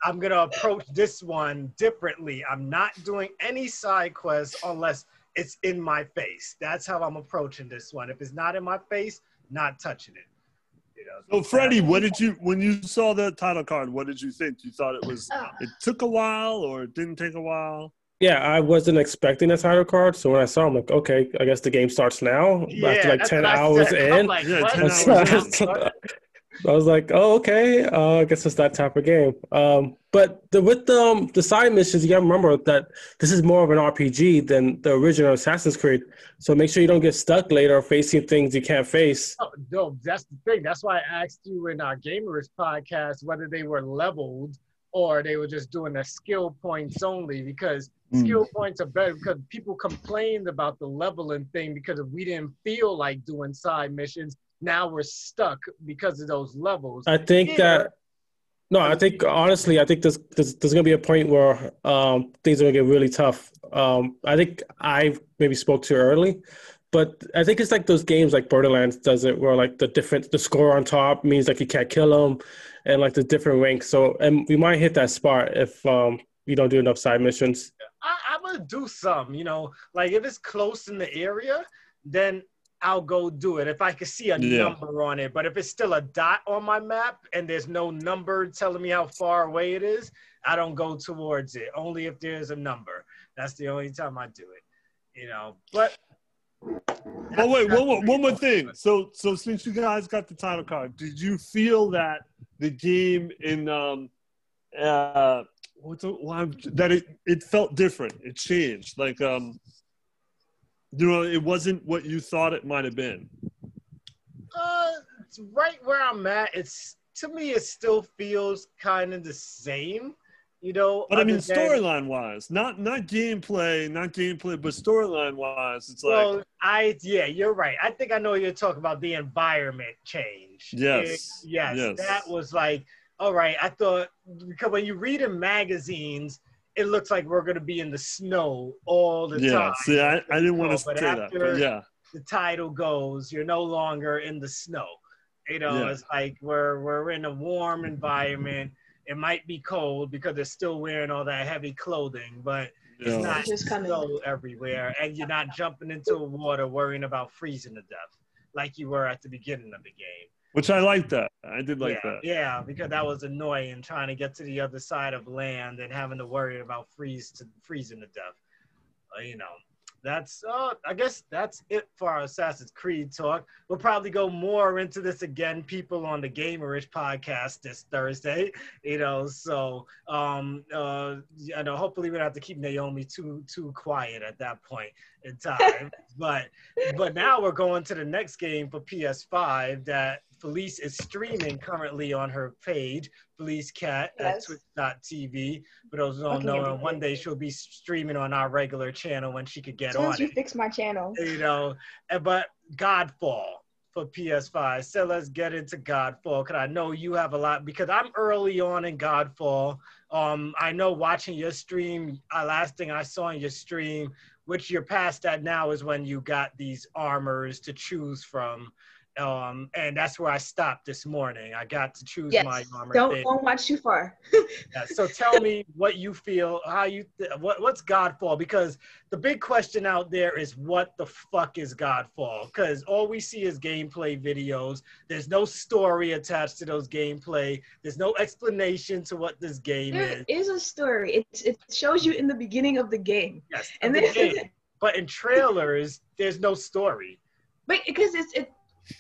I'm gonna approach this one differently. I'm not doing any side quests unless it's in my face. That's how I'm approaching this one. If it's not in my face, not touching it. You know, So, Freddie, what did you when you saw the title card? What did you think? You thought it was oh. it took a while or it didn't take a while? Yeah, I wasn't expecting a title card, so when I saw, I'm like, okay, I guess the game starts now. after like ten hours said. In, like, Yeah, 10 hours that's- I was like, oh, okay. Uh, I guess it's that type of game. Um, but the, with um, the side missions, you gotta remember that this is more of an RPG than the original Assassin's Creed. So make sure you don't get stuck later facing things you can't face. No, no, that's the thing. That's why I asked you in our Gamers podcast whether they were leveled or they were just doing the skill points only because Mm. skill points are better because people complained about the leveling thing because if we didn't feel like doing side missions, now we're stuck because of those levels. I think Here- that no, I think honestly, I think there's there's, there's gonna be a point where um, things are gonna get really tough. Um, I think I maybe spoke too early, but I think it's like those games like Borderlands does it, where like the different the score on top means like you can't kill them, and like the different ranks. So and we might hit that spot if um, you don't do enough side missions? I, I'm gonna do some. You know, like if it's close in the area, then I'll go do it if I can see a Yeah. number on it. But if it's still a dot on my map and there's no number telling me how far away it is, I don't go towards it. Only if there's a number. That's the only time I do it. You know, but. Oh wait, one more, one more thing. So so since you guys got the title card, did you feel that the game in um uh what's that it it felt different? It changed. Like um you know, it wasn't what you thought it might have been. Uh, right where I'm at. It's to me, it still feels kind of the same. You know, But I mean, storyline wise, not not gameplay, not gameplay, but storyline wise, it's like Well, I yeah, you're right. I think I know you're talking about the environment change. Yes, It- yes, yes. that was like, all right. I thought because when you read in magazines, it looks like we're gonna be in the snow all the yeah. time. See, I, I didn't want to But say that, but yeah, the title goes, you're no longer in the snow. You know, Yeah. it's like we're we're in a warm environment. It might be cold because they're still wearing all that heavy clothing, but it's yeah. not Just coming. snow everywhere, and you're not jumping into water worrying about freezing to death like you were at the beginning of the game. Which I like that. I did like yeah, that. yeah, because that was annoying trying to get to the other side of land and having to worry about freeze to freezing to death. Uh, you know, that's uh, I guess that's it for our Assassin's Creed talk. We'll probably go more into this again, people on the Gamerish podcast this Thursday. You know, so um, uh, you know, hopefully we don't have to keep Naomi too too quiet at that point in time. but but now we're going to the next game for PS5 that Felice is streaming currently on her page, Felice Cat at Yes. twitch.tv. For those who don't know, and one day she'll be streaming on our regular channel when she could get As soon on as you it. fix my channel. You know, but Godfall for PS5. So let's get into Godfall because I know you have a lot because I'm early on in Godfall. Um, I know watching your stream, uh, last thing I saw in your stream, which you're past that now, is when you got these armors to choose from. Um, and that's where I stopped this morning. I got to choose Yes. my armor. Don't thing. don't watch too far. Yeah, so tell me what you feel, how you, th- what what's Godfall? Because the big question out there is what the fuck is Godfall? Because all we see is gameplay videos. There's no story attached to those gameplay. There's no explanation to what this game is. There is. a story. It it shows you in the beginning of the game, Yes, and the then game. but in trailers, there's no story. but because it's it,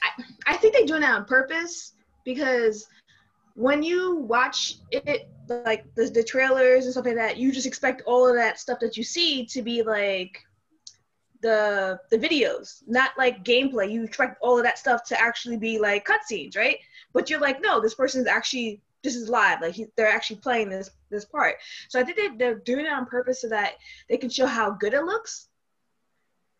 I, I think they're doing that on purpose because when you watch it like the, the trailers and stuff like that, you just expect all of that stuff that you see to be like the the videos, not like gameplay. You expect all of that stuff to actually be like cutscenes, right? But you're like, no, this person's actually this is live. Like he, they're actually playing this this part. So I think they, they're doing it on purpose so that they can show how good it looks.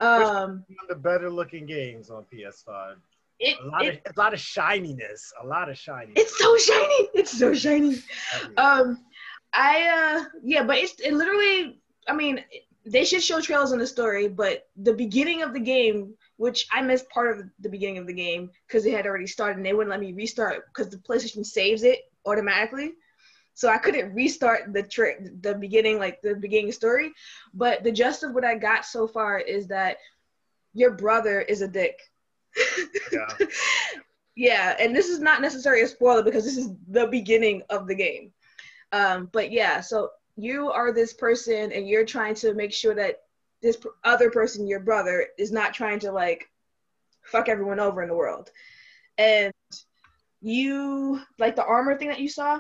Um, One of the better looking games on PS5. It, A lot it of a lot of shininess. A lot of shininess. it's so shiny. It's so shiny. Um, I uh yeah, but it's it literally. I mean, they should show trailers in the story, but the beginning of the game, which I missed part of the beginning of the game because it had already started, and they wouldn't let me restart because the PlayStation saves it automatically. So I couldn't restart the tra- the beginning, like the beginning story. But the gist of what I got so far is that your brother is a dick. Yeah. yeah, and this is not necessarily a spoiler because this is the beginning of the game. Um, but yeah, so you are this person, and you're trying to make sure that this other person, your brother, is not trying to like fuck everyone over in the world. And you like the armor thing that you saw.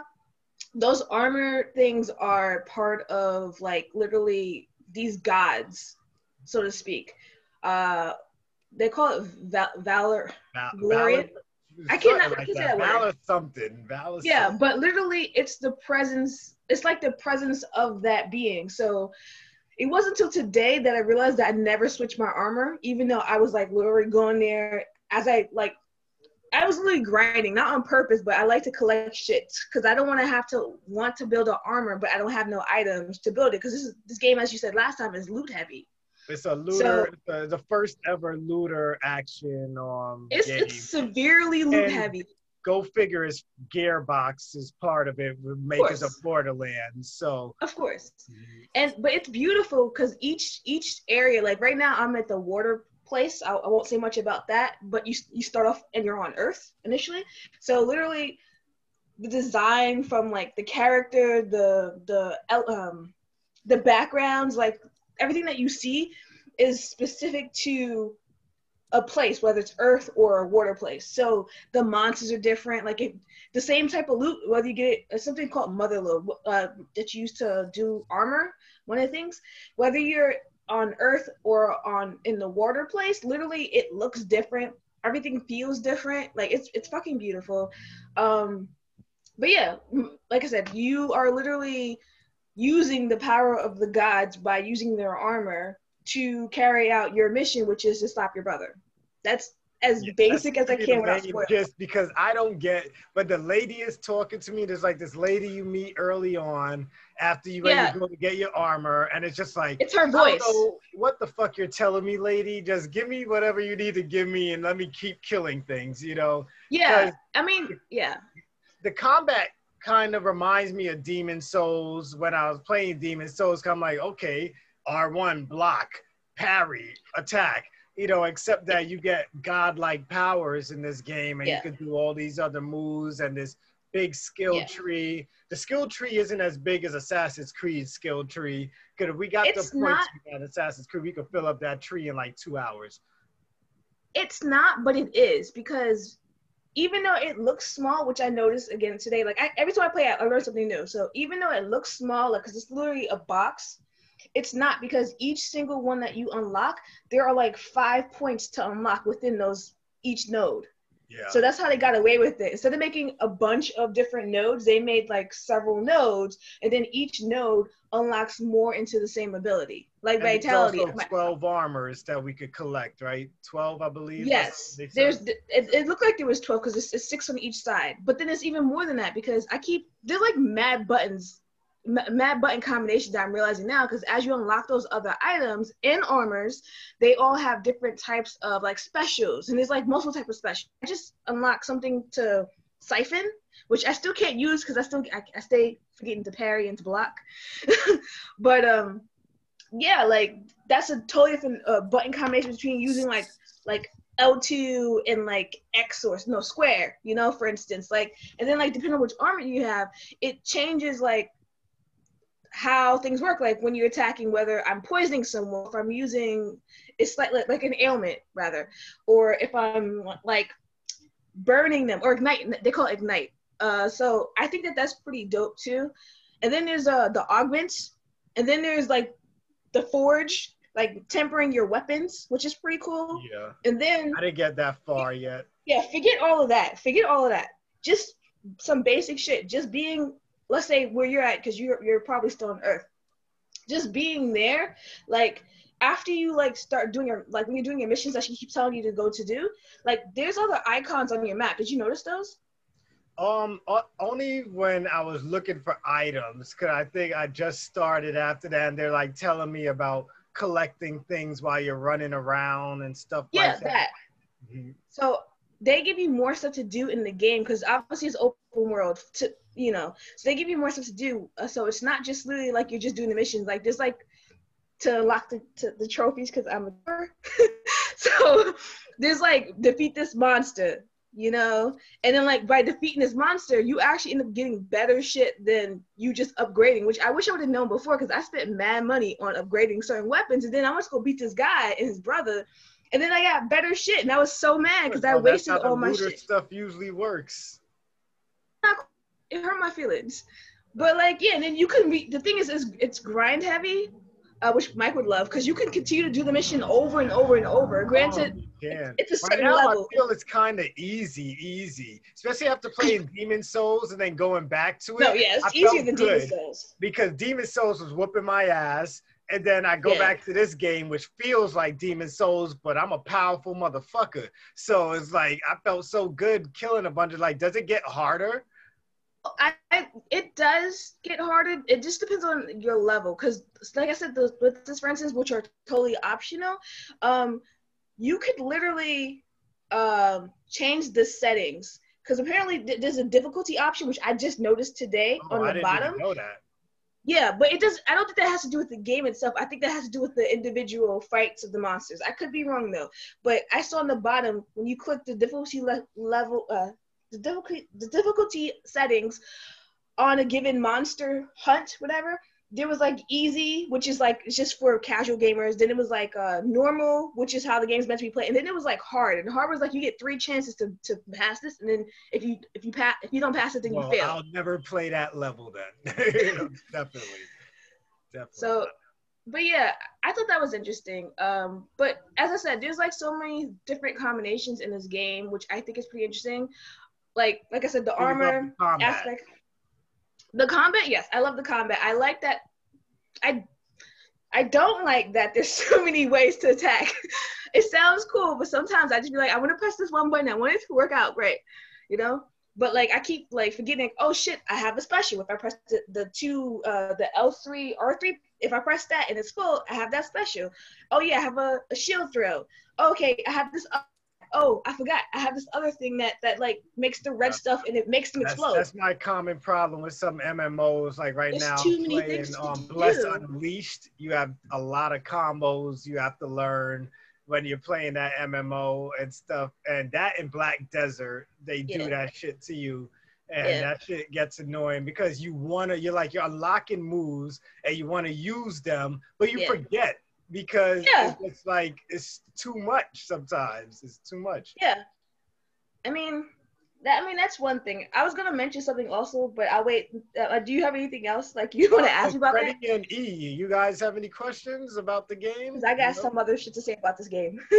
Those armor things are part of like literally these gods, so to speak. Uh, they call it val- valor. Val- Valor- I cannot- something I can't say that word. Valor something. Valor Yeah, something. but literally, it's the presence. It's like the presence of that being. So it wasn't until today that I realized that I never switched my armor, even though I was like literally going there as I like. I was literally grinding, not on purpose, but I like to collect shit because I don't want to have to want to build an armor, but I don't have no items to build it because this is this game, as you said last time, is loot heavy. It's a looter. it's the, the first ever looter action um It's game. it's severely loot And- heavy. go figure his gearbox is part of it would make us a borderlands so Of course. And but it's beautiful because each each area, like right now, I'm at the water place. I, I won't say much about that, but you you start off and you're on Earth initially. So literally, the design from like the character, the the um, the backgrounds, like everything that you see, is specific to a place, whether it's Earth or a water place. So the monsters are different. Like it, the same type of loot, whether you get it, something called mother load uh, that's used to do armor. One of the things, whether you're on Earth or on in the water place, literally it looks different. Everything feels different. Like it's it's fucking beautiful. Um, but yeah, like I said, you are literally using the power of the gods by using their armor to carry out your mission, which is to stop your brother. That's as Yeah, basic as I can without spoiling. Just because I don't get, but the lady is talking to me. There's like this lady you meet early on after you Yeah. go to get your armor, and it's just like It's her voice. what the fuck you're telling me, lady. Just give me whatever you need to give me, and let me keep killing things. You know, Yeah, I mean, yeah, the combat kind of reminds me of Demon Souls when I was playing Demon Souls. I'm like, okay, R1 block, parry, attack. You know, except that you get godlike powers in this game, and Yeah. you can do all these other moves and this big skill Yeah. tree. The skill tree isn't as big as Assassin's Creed skill tree. Because if we got It's the points not- we got Assassin's Creed, we could fill up that tree in like two hours. it's not, but it is because even though it looks small, which I noticed again today, like I, every time I play, I, I learn something new. So even though it looks small, like because it's literally a box, it's not because each single one that you unlock, there are like five points to unlock within those each node. Yeah. So that's how they got away with it. Instead of making a bunch of different nodes, they made like several nodes, and then each node unlocks more into the same ability, like And vitality. also 12 armors that we could collect, right? 12, I believe. Yes, there's. It, it looked like there was twelve because it's, it's six on each side. But then it's even more than that because I keep there's like mad buttons, mad button combinations that I'm realizing now. Because as you unlock those other items in armors, they all have different types of like specials, and there's like multiple types of specials. I just unlocked something to siphon, which I still can't use because I still I, I stay forgetting to parry and to block. but um, yeah, like that's a totally different uh, button combination between using like like L2 and like X or no square, you know, for instance. Like and then like depending on which armor you have, it changes like how things work. Like when you're attacking, whether I'm poisoning someone, if I'm using it's like like, like an ailment rather, or if I'm like burning them or ignite. They call it ignite. Uh, so I think that that's pretty dope too. And then there's uh the augments, and then there's like the forge, like tempering your weapons, which is pretty cool. Yeah. And then I didn't get that far yet. yeah, forget all of that. Forget all of that. Just some basic shit. Just being, let's say where you're at, because you're you're probably still on Earth. Just being there, like after you like start doing your like when you're doing your missions that she keeps telling you to go to do, like there's other icons on your map. Did you notice those? Um, only when I was looking for items, cause I think I just started after that, and they're like telling me about collecting things while you're running around and stuff Yeah, like that. that. Mhm. So they give you more stuff to do in the game because obviously it's open world to you know. So they give you more stuff to do. Uh, so it's not just literally like you're just doing the missions. Like there's like to unlock the to the trophies because I'm a so there's like defeat this monster, you know, and then like by defeating this monster, you actually end up getting better shit than you just upgrading. Which I wish I would have known before because I spent mad money on upgrading certain weapons, and then I went to go beat this guy and his brother. And then I got better shit, and I was so mad because I Well, wasted all my shit. stuff usually works. It hurt my feelings, but like yeah, and then you can be. The thing is, is it's grind heavy, uh, which Mike would love because you can continue to do the mission over and over and over. Granted, Oh, you it's a Right now, level. I feel it's kind of easy, easy, especially after playing Demon Souls and then going back to it. no, yeah, I it's easier than Demon. Souls. because Demon Souls was whooping my ass. And then I go Yeah. back to this game, which feels like Demon Souls, but I'm a powerful motherfucker. So it's like I felt so good killing a bunch of like, does it get harder? I, I it does get harder. It just depends on your level. Cause like I said, with this for instance, which are totally optional, um, you could literally um change the settings because apparently th- there's a difficulty option which I just noticed today Oh, on I the bottom. know that. Yeah, but it does. I don't think that has to do with the game itself. I think that has to do with the individual fights of the monsters. I could be wrong though, but I saw on the bottom when you click the difficulty le- level, uh, the difficulty, the difficulty settings on a given monster hunt, whatever. There was like easy, which is like it's just for casual gamers. Then it was like uh, normal, which is how the game's meant to be played. And then it was like hard. And hard was like you get three chances to, to pass this, and then if you if you pass if you don't pass it, then Well, you fail. I'll never play that level then. You know, definitely. Definitely. So, but yeah, I thought that was interesting. Um, but as I said, there's like so many different combinations in this game, which I think is pretty interesting. Like, like I said, the armor the aspect, the combat. Yes, I love the combat. I like that. I, I don't like that. There's so many ways to attack. it sounds cool, but sometimes I just be like, I want to press this one button. I want it to work out great, you know. But like I keep like forgetting. Oh shit! I have a special. If I press the, the two, uh, the L three R three, if I press that and it's full, I have that special. Oh yeah, I have a, a shield throw. Okay, I have this. Oh, I forgot. I have this other thing that that like makes the red stuff and it makes them That's, explode. that's my common problem with some MMOs. Like right There's now, too many playing things to um, Bless. Unleashed. You have a lot of combos you have to learn when you're playing that MMO and stuff. And that in Black Desert, they do Yeah. that shit to you. And Yeah. that shit gets annoying because you wanna, you're like you're unlocking moves and you want to use them, but you Yeah. forget because Yeah. it's, it's like it's too much sometimes. It's too much. Yeah. I mean, that I mean that's one thing. I was gonna mention something also, but I'll wait. Uh, do you have anything else like you want to ask me about that? And E, you guys have any questions about the game? Because I got No? some other shit to say about this game.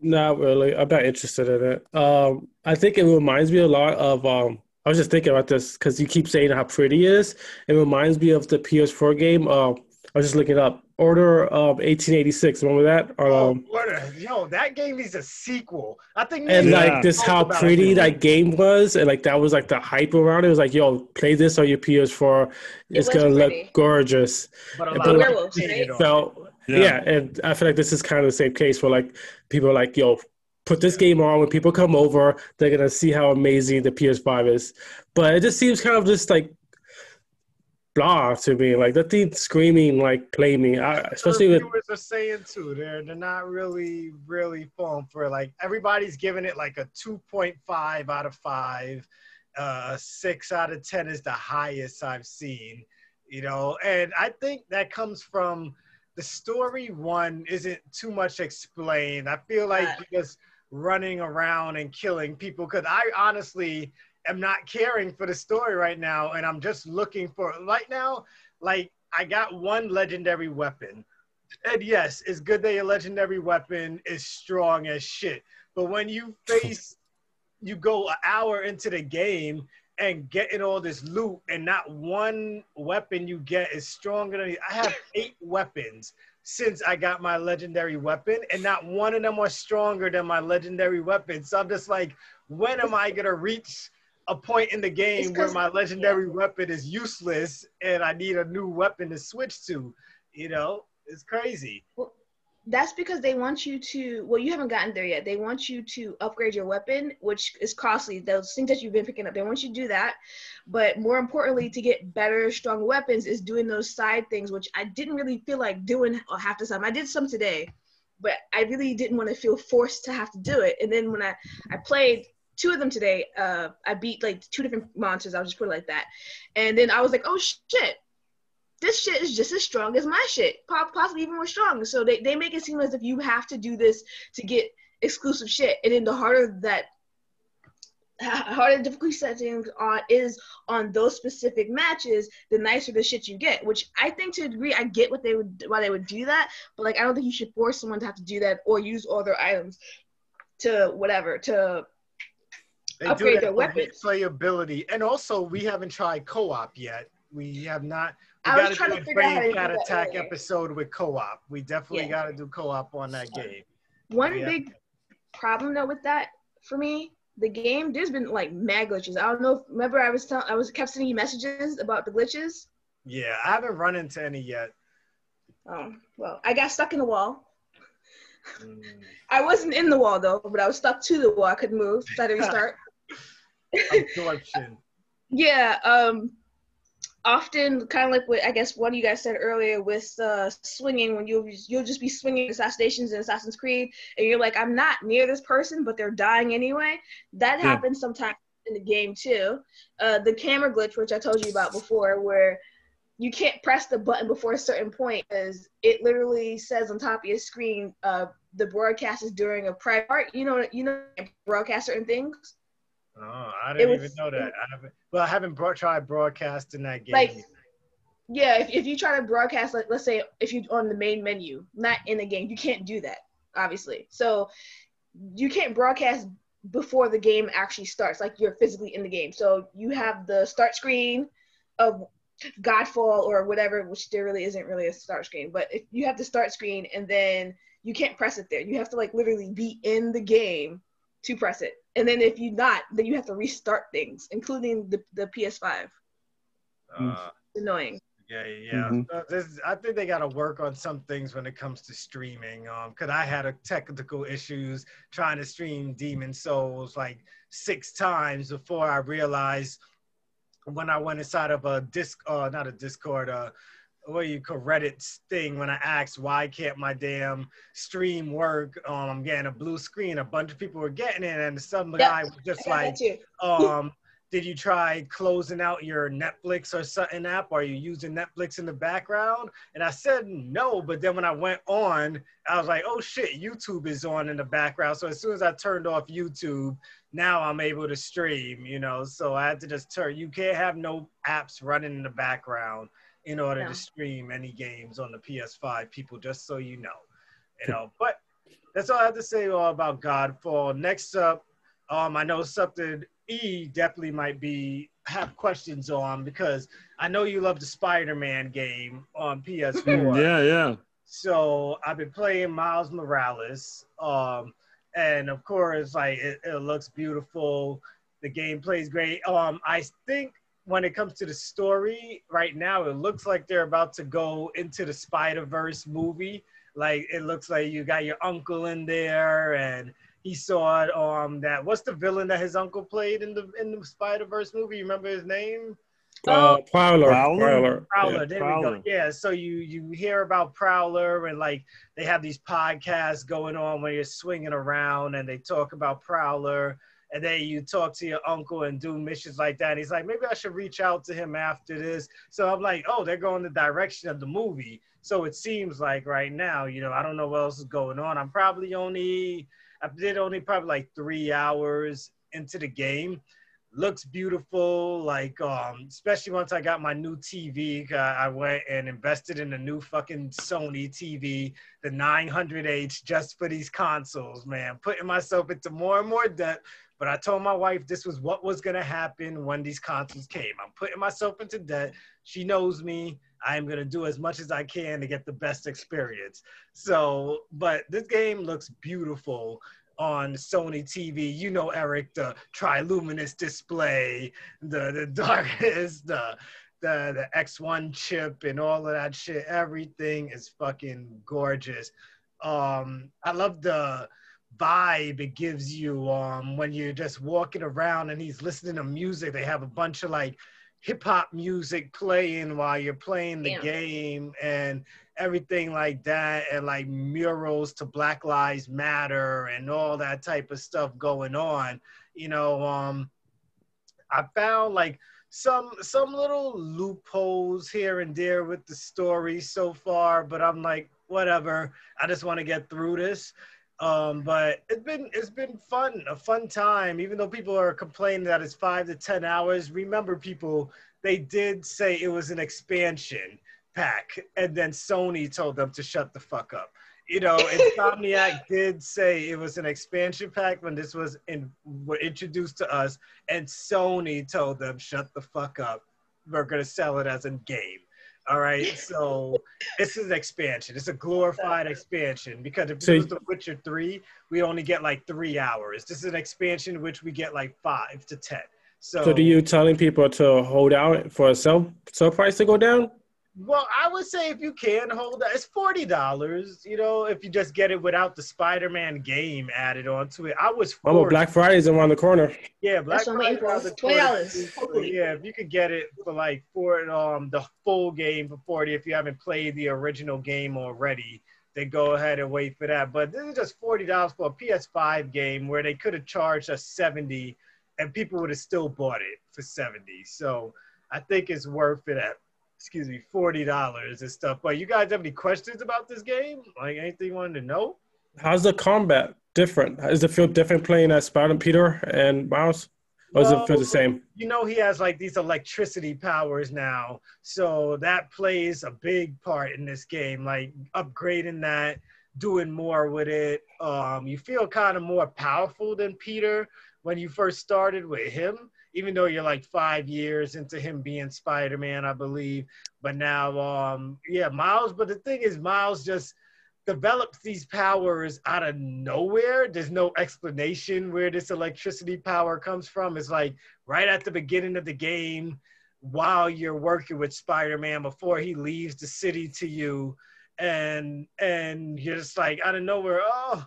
Not really. I'm not interested in it. Um, I think it reminds me a lot of. Um, I was just thinking about this because you keep saying how pretty it is. It reminds me of the PS4 game. Uh, I was just looking it up. Order of 1886. Remember that? Oh, Um, what a, yo, that game needs a sequel. I think. and Yeah. like this, how pretty it. that game was, and like that was like the hype around it. It was like, yo, play this on your PS4. It's was gonna pretty. look gorgeous. But a But lot of like- people Werewolves, hated right? on felt Yeah. yeah. and I feel like this is kind of the same case where like people are like, yo, put this game on when people come over, they're gonna see how amazing the PS5 is. But it just seems kind of just like blah to me. Like that thing screaming like play me. I, especially with what viewers are saying too. They're they're not really really falling for it. Like everybody's giving it like a two point five out of five. Uh, six out of ten is the highest I've seen. You know, and I think that comes from the story. One isn't too much explained. I feel like Right. just running around and killing people. Because I honestly am not caring for the story right now, and I'm just looking for right now. Like I got one legendary weapon, and yes, it's good that your legendary weapon is strong as shit. But when you face, you go an hour into the game and getting all this loot, and not one weapon you get is stronger than I have eight weapons since I got my legendary weapon, and not one of them are stronger than my legendary weapon. So I'm just like, when am I gonna reach a point in the game where my legendary weapon is useless and I need a new weapon to switch to? You know, it's crazy. That's because they want you to. Well, you haven't gotten there yet. They want you to upgrade your weapon, which is costly. Those things that you've been picking up, they want you to do that. But more importantly, to get better, strong weapons, is doing those side things, which I didn't really feel like doing half the time. I did some today, but I really didn't want to feel forced to have to do it. And then when I I played two of them today, uh, I beat like two different monsters. I'll just put it like that. And then I was like, oh shit, this shit is just as strong as my shit, possibly even more strong. So they, they make it seem as if you have to do this to get exclusive shit. And then the harder that harder difficulty settings on is on those specific matches, the nicer the shit you get. Which I think to a degree, I get what they would why they would do that, but like I don't think you should force someone to have to do that or use all their items to whatever to They Upgrade do their weapons. replayability, and also we haven't tried co-op yet. We have not. We I was trying to figure out how to Brain do that Attack earlier. episode with co-op. We definitely Yeah. got to do co-op on that game. One Yeah. big problem though with that for me, the game there's been like mad glitches. I don't know. If, remember, I was telling, I was kept sending you messages about the glitches. Yeah, I haven't run into any yet. Oh well, I got stuck in the wall. Mm. I wasn't in the wall though, but I was stuck to the wall. I couldn't move. So I had to restart. Absorption. Yeah. Um. Often, kind of like what I guess one of you guys said earlier with uh, swinging, when you'll you'll just be swinging assassinations in Assassin's Creed, and you're like, I'm not near this person, but they're dying anyway. That Yeah. happens sometimes in the game too. Uh, the camera glitch, which I told you about before, where you can't press the button before a certain point because it literally says on top of your screen, uh, the broadcast is during a private part. You know, you know, broadcast certain things. Oh, I didn't was- even know that. I haven't, well, I haven't bro- tried broadcasting that game. Like, Yeah, if, if you try to broadcast, like let's say if you're on the main menu, not in the game, you can't do that, obviously. So you can't broadcast before the game actually starts, like you're physically in the game. So you have the start screen of Godfall or whatever, which there really isn't really a start screen, but if you have the start screen and then you can't press it there. You have to like literally be in the game to press it. And then if you not, then you have to restart things, including the, the PS5. uh, annoying. Yeah, yeah. Mhm. Uh, this, I think they got to work on some things when it comes to streaming. Um, cause I had a technical issues trying to stream Demon Souls like six times before I realized when I went inside of a disc, uh, not a Discord, uh, what you call Reddit thing when I asked why can't my damn stream work? Um, I'm getting a blue screen. A bunch of people were getting it, and some Yep. guy was just like, um did you try closing out your netflix or something app are you using netflix in the background and i said no but then when i went on i was like oh shit youtube is on in the background so as soon as i turned off youtube now i'm able to stream you know so i had to just turn you can't have no apps running in the background in order No. to stream any games on the ps5 people just so you know you know but that's all i have to say all about godfall next up um, I know something E definitely might be have questions on because I know you love the Spider-Man game on PS4. Yeah, yeah. So I've been playing Miles Morales, um, and of course, like it, it looks beautiful. The game plays great. Um, I think when it comes to the story, right now it looks like they're about to go into the Spider Verse movie. Like it looks like you got your uncle in there, and he saw it. Um, that what's the villain that his uncle played in the in the Spider Verse movie? You remember his name? Uh, Prowler. Prowler? Prowler. Prowler. Yeah. there we go. Yeah. So you you hear about Prowler and like they have these podcasts going on where you're swinging around and they talk about Prowler. And then you talk to your uncle and do missions like that. And he's like, maybe I should reach out to him after this. So I'm like, oh, they're going the direction of the movie. So it seems like right now, you know, I don't know what else is going on. I'm probably only, I did only probably like three hours into the game looks beautiful like um especially once i got my new tv uh, i went and invested in a new fucking sony tv the 900h just for these consoles man putting myself into more and more debt but i told my wife this was what was going to happen when these consoles came i'm putting myself into debt she knows me i am going to do as much as i can to get the best experience so but this game looks beautiful on Sony TV. You know, Eric, the Triluminos display, the the darkness, the the the X1 chip, and all of that shit. Everything is fucking gorgeous. Um, I love the vibe it gives you um when you're just walking around and he's listening to music. They have a bunch of like hip hop music playing while you're playing the Yeah. game and everything like that and like murals to black lives matter and all that type of stuff going on you know um i found like some some little loopholes here and there with the story so far but i'm like whatever i just want to get through this um but it's been it's been fun a fun time. Even though people are complaining that it's five to ten hours remember people they did say it was an expansion pack and then sony told them to shut the fuck up. You know insomniac did say it was an expansion pack when this was in were introduced to us and sony told them shut the fuck up. We're going to sell it as a game all right so this is expansion. It's a glorified expansion because if So- it was the witcher 3 we only get like three hours. This is an expansion which we get like five to ten. So, So, do you telling people to hold out for a sell sell price to go down? Well, I would say if you can hold that, it's forty dollars. You know, if you just get it without the Spider-Man game added onto it. I was. For Oh, well, Black Friday's around the corner. Yeah, Black That's what I'm Friday waiting for. Twenty dollars. Yeah, if you could get it for like for um the full game for forty, if you haven't played the original game already, then go ahead and wait for that. But this is just forty dollars for a PS5 game where they could have charged us seventy, and people would have still bought it for seventy. So I think it's worth it at excuse me forty dollars and stuff. But you guys have any questions about this game? Like anything you wanted to know? How's the combat different? Does it feel different playing as Spider Peter and Miles? Or does it feel the same? You know, he has like these electricity powers now. So that plays a big part in this game, like upgrading that, doing more with it. Um, you feel kind of more powerful than Peter when you first started with him, even though you're like five years into him being Spider Man, I believe. But now, um, yeah, Miles. But the thing is, Miles just develops these powers out of nowhere. There's no explanation where this electricity power comes from. It's like right at the beginning of the game, while you're working with Spider-Man before he leaves the city to you, and and you're just like out of nowhere, oh,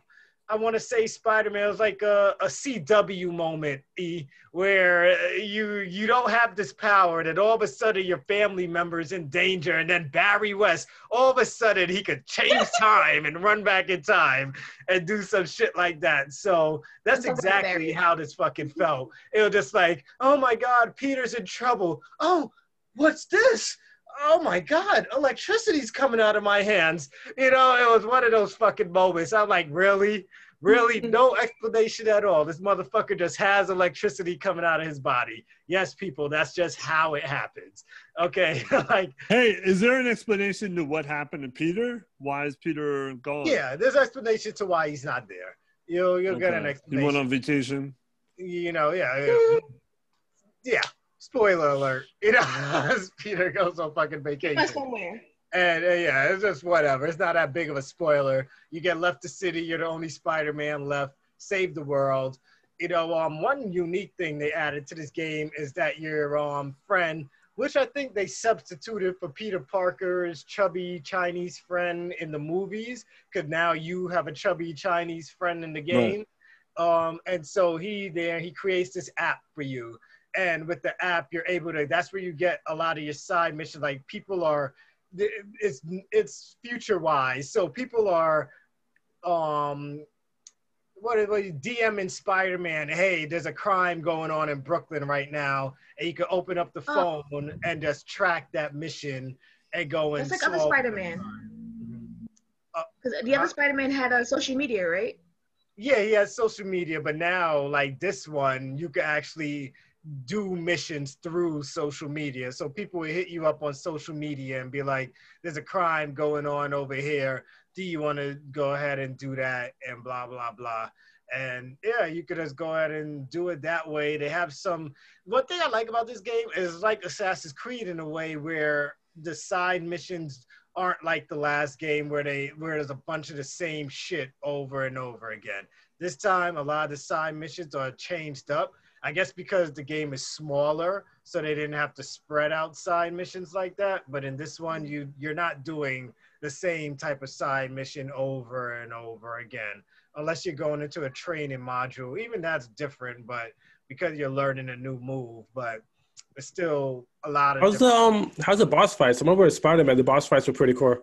I want to say Spider-Man It was like a, a CW moment, E, where uh, you you don't have this power, that all of a sudden your family member is in danger, and then Barry West, all of a sudden he could change time and run back in time and do some shit like that. So that's exactly how this fucking felt. It was just like, oh my God, Peter's in trouble. Oh, what's this? Oh my god, electricity's coming out of my hands. You know, it was one of those fucking moments. I'm like, really? Really, no explanation at all. This motherfucker just has electricity coming out of his body. Yes, people, that's just how it happens. Okay, like. Hey, is there an explanation to what happened to Peter? Why is Peter gone? Yeah, there's explanation to why he's not there. You'll you'll okay. get an explanation. He went on vacation. You know, yeah, yeah spoiler alert. You know, Peter goes on fucking vacation. somewhere. And uh, yeah, it's just whatever. It's not that big of a spoiler. You get left the city. You're the only Spider-Man left. Save the world. You know, um, one unique thing they added to this game is that your um friend, which I think they substituted for Peter Parker's chubby Chinese friend in the movies, because now you have a chubby Chinese friend in the game. Right. Um, and so he there he creates this app for you and with the app you're able to that's where you get a lot of your side missions like people are it's it's future wise so people are um what is what DMing Spider-Man, hey, there's a crime going on in Brooklyn right now, and you can open up the oh. phone and just track that mission and go and. It's like other Spider-Man. Because uh, the other uh, Spider-Man had a social media, right? Yeah, he has social media, but now like this one, you can actually do missions through social media. So people will hit you up on social media and be like, there's a crime going on over here. Do you want to go ahead and do that? And blah, blah, blah. And yeah, you could just go ahead and do it that way. They have some. One thing I like about this game is like Assassin's Creed in a way where the side missions aren't like the last game where they where there's a bunch of the same shit over and over again. This time, a lot of the side missions are changed up I guess because the game is smaller, so they didn't have to spread out side missions like that. But in this one, you you're not doing the same type of side mission over and over again, unless you're going into a training module. Even that's different, but because you're learning a new move, but it's still a lot of. How's the um? How's the boss fights? I remember with Spider Man, the boss fights were pretty cool.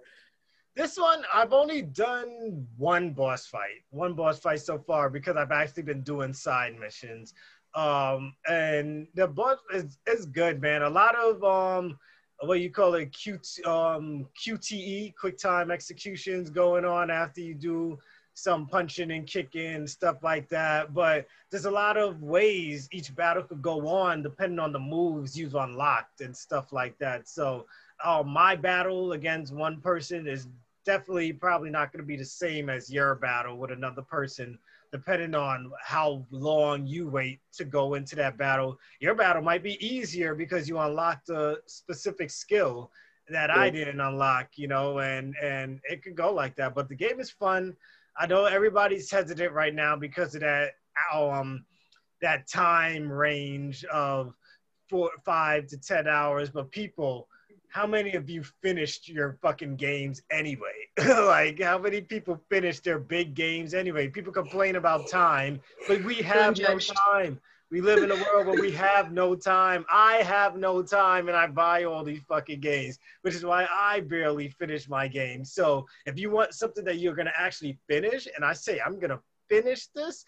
This one, I've only done one boss fight, one boss fight so far because I've actually been doing side missions. Um, and the book is, is good, man. A lot of um, what you call it, um, QTE, quick time executions going on after you do some punching and kicking, stuff like that. But there's a lot of ways each battle could go on depending on the moves you've unlocked and stuff like that. So uh, my battle against one person is definitely probably not going to be the same as your battle with another person depending on how long you wait to go into that battle. Your battle might be easier because you unlocked a specific skill that yeah. I didn't unlock, you know, and and it could go like that. But the game is fun. I know everybody's hesitant right now because of that um that time range of four five to ten hours, but people how many of you finished your fucking games anyway? like, how many people finished their big games anyway? People complain about time, but we have no time. We live in a world where we have no time. I have no time and I buy all these fucking games, which is why I barely finish my games. So if you want something that you're to actually finish, and I say, I'm to finish this,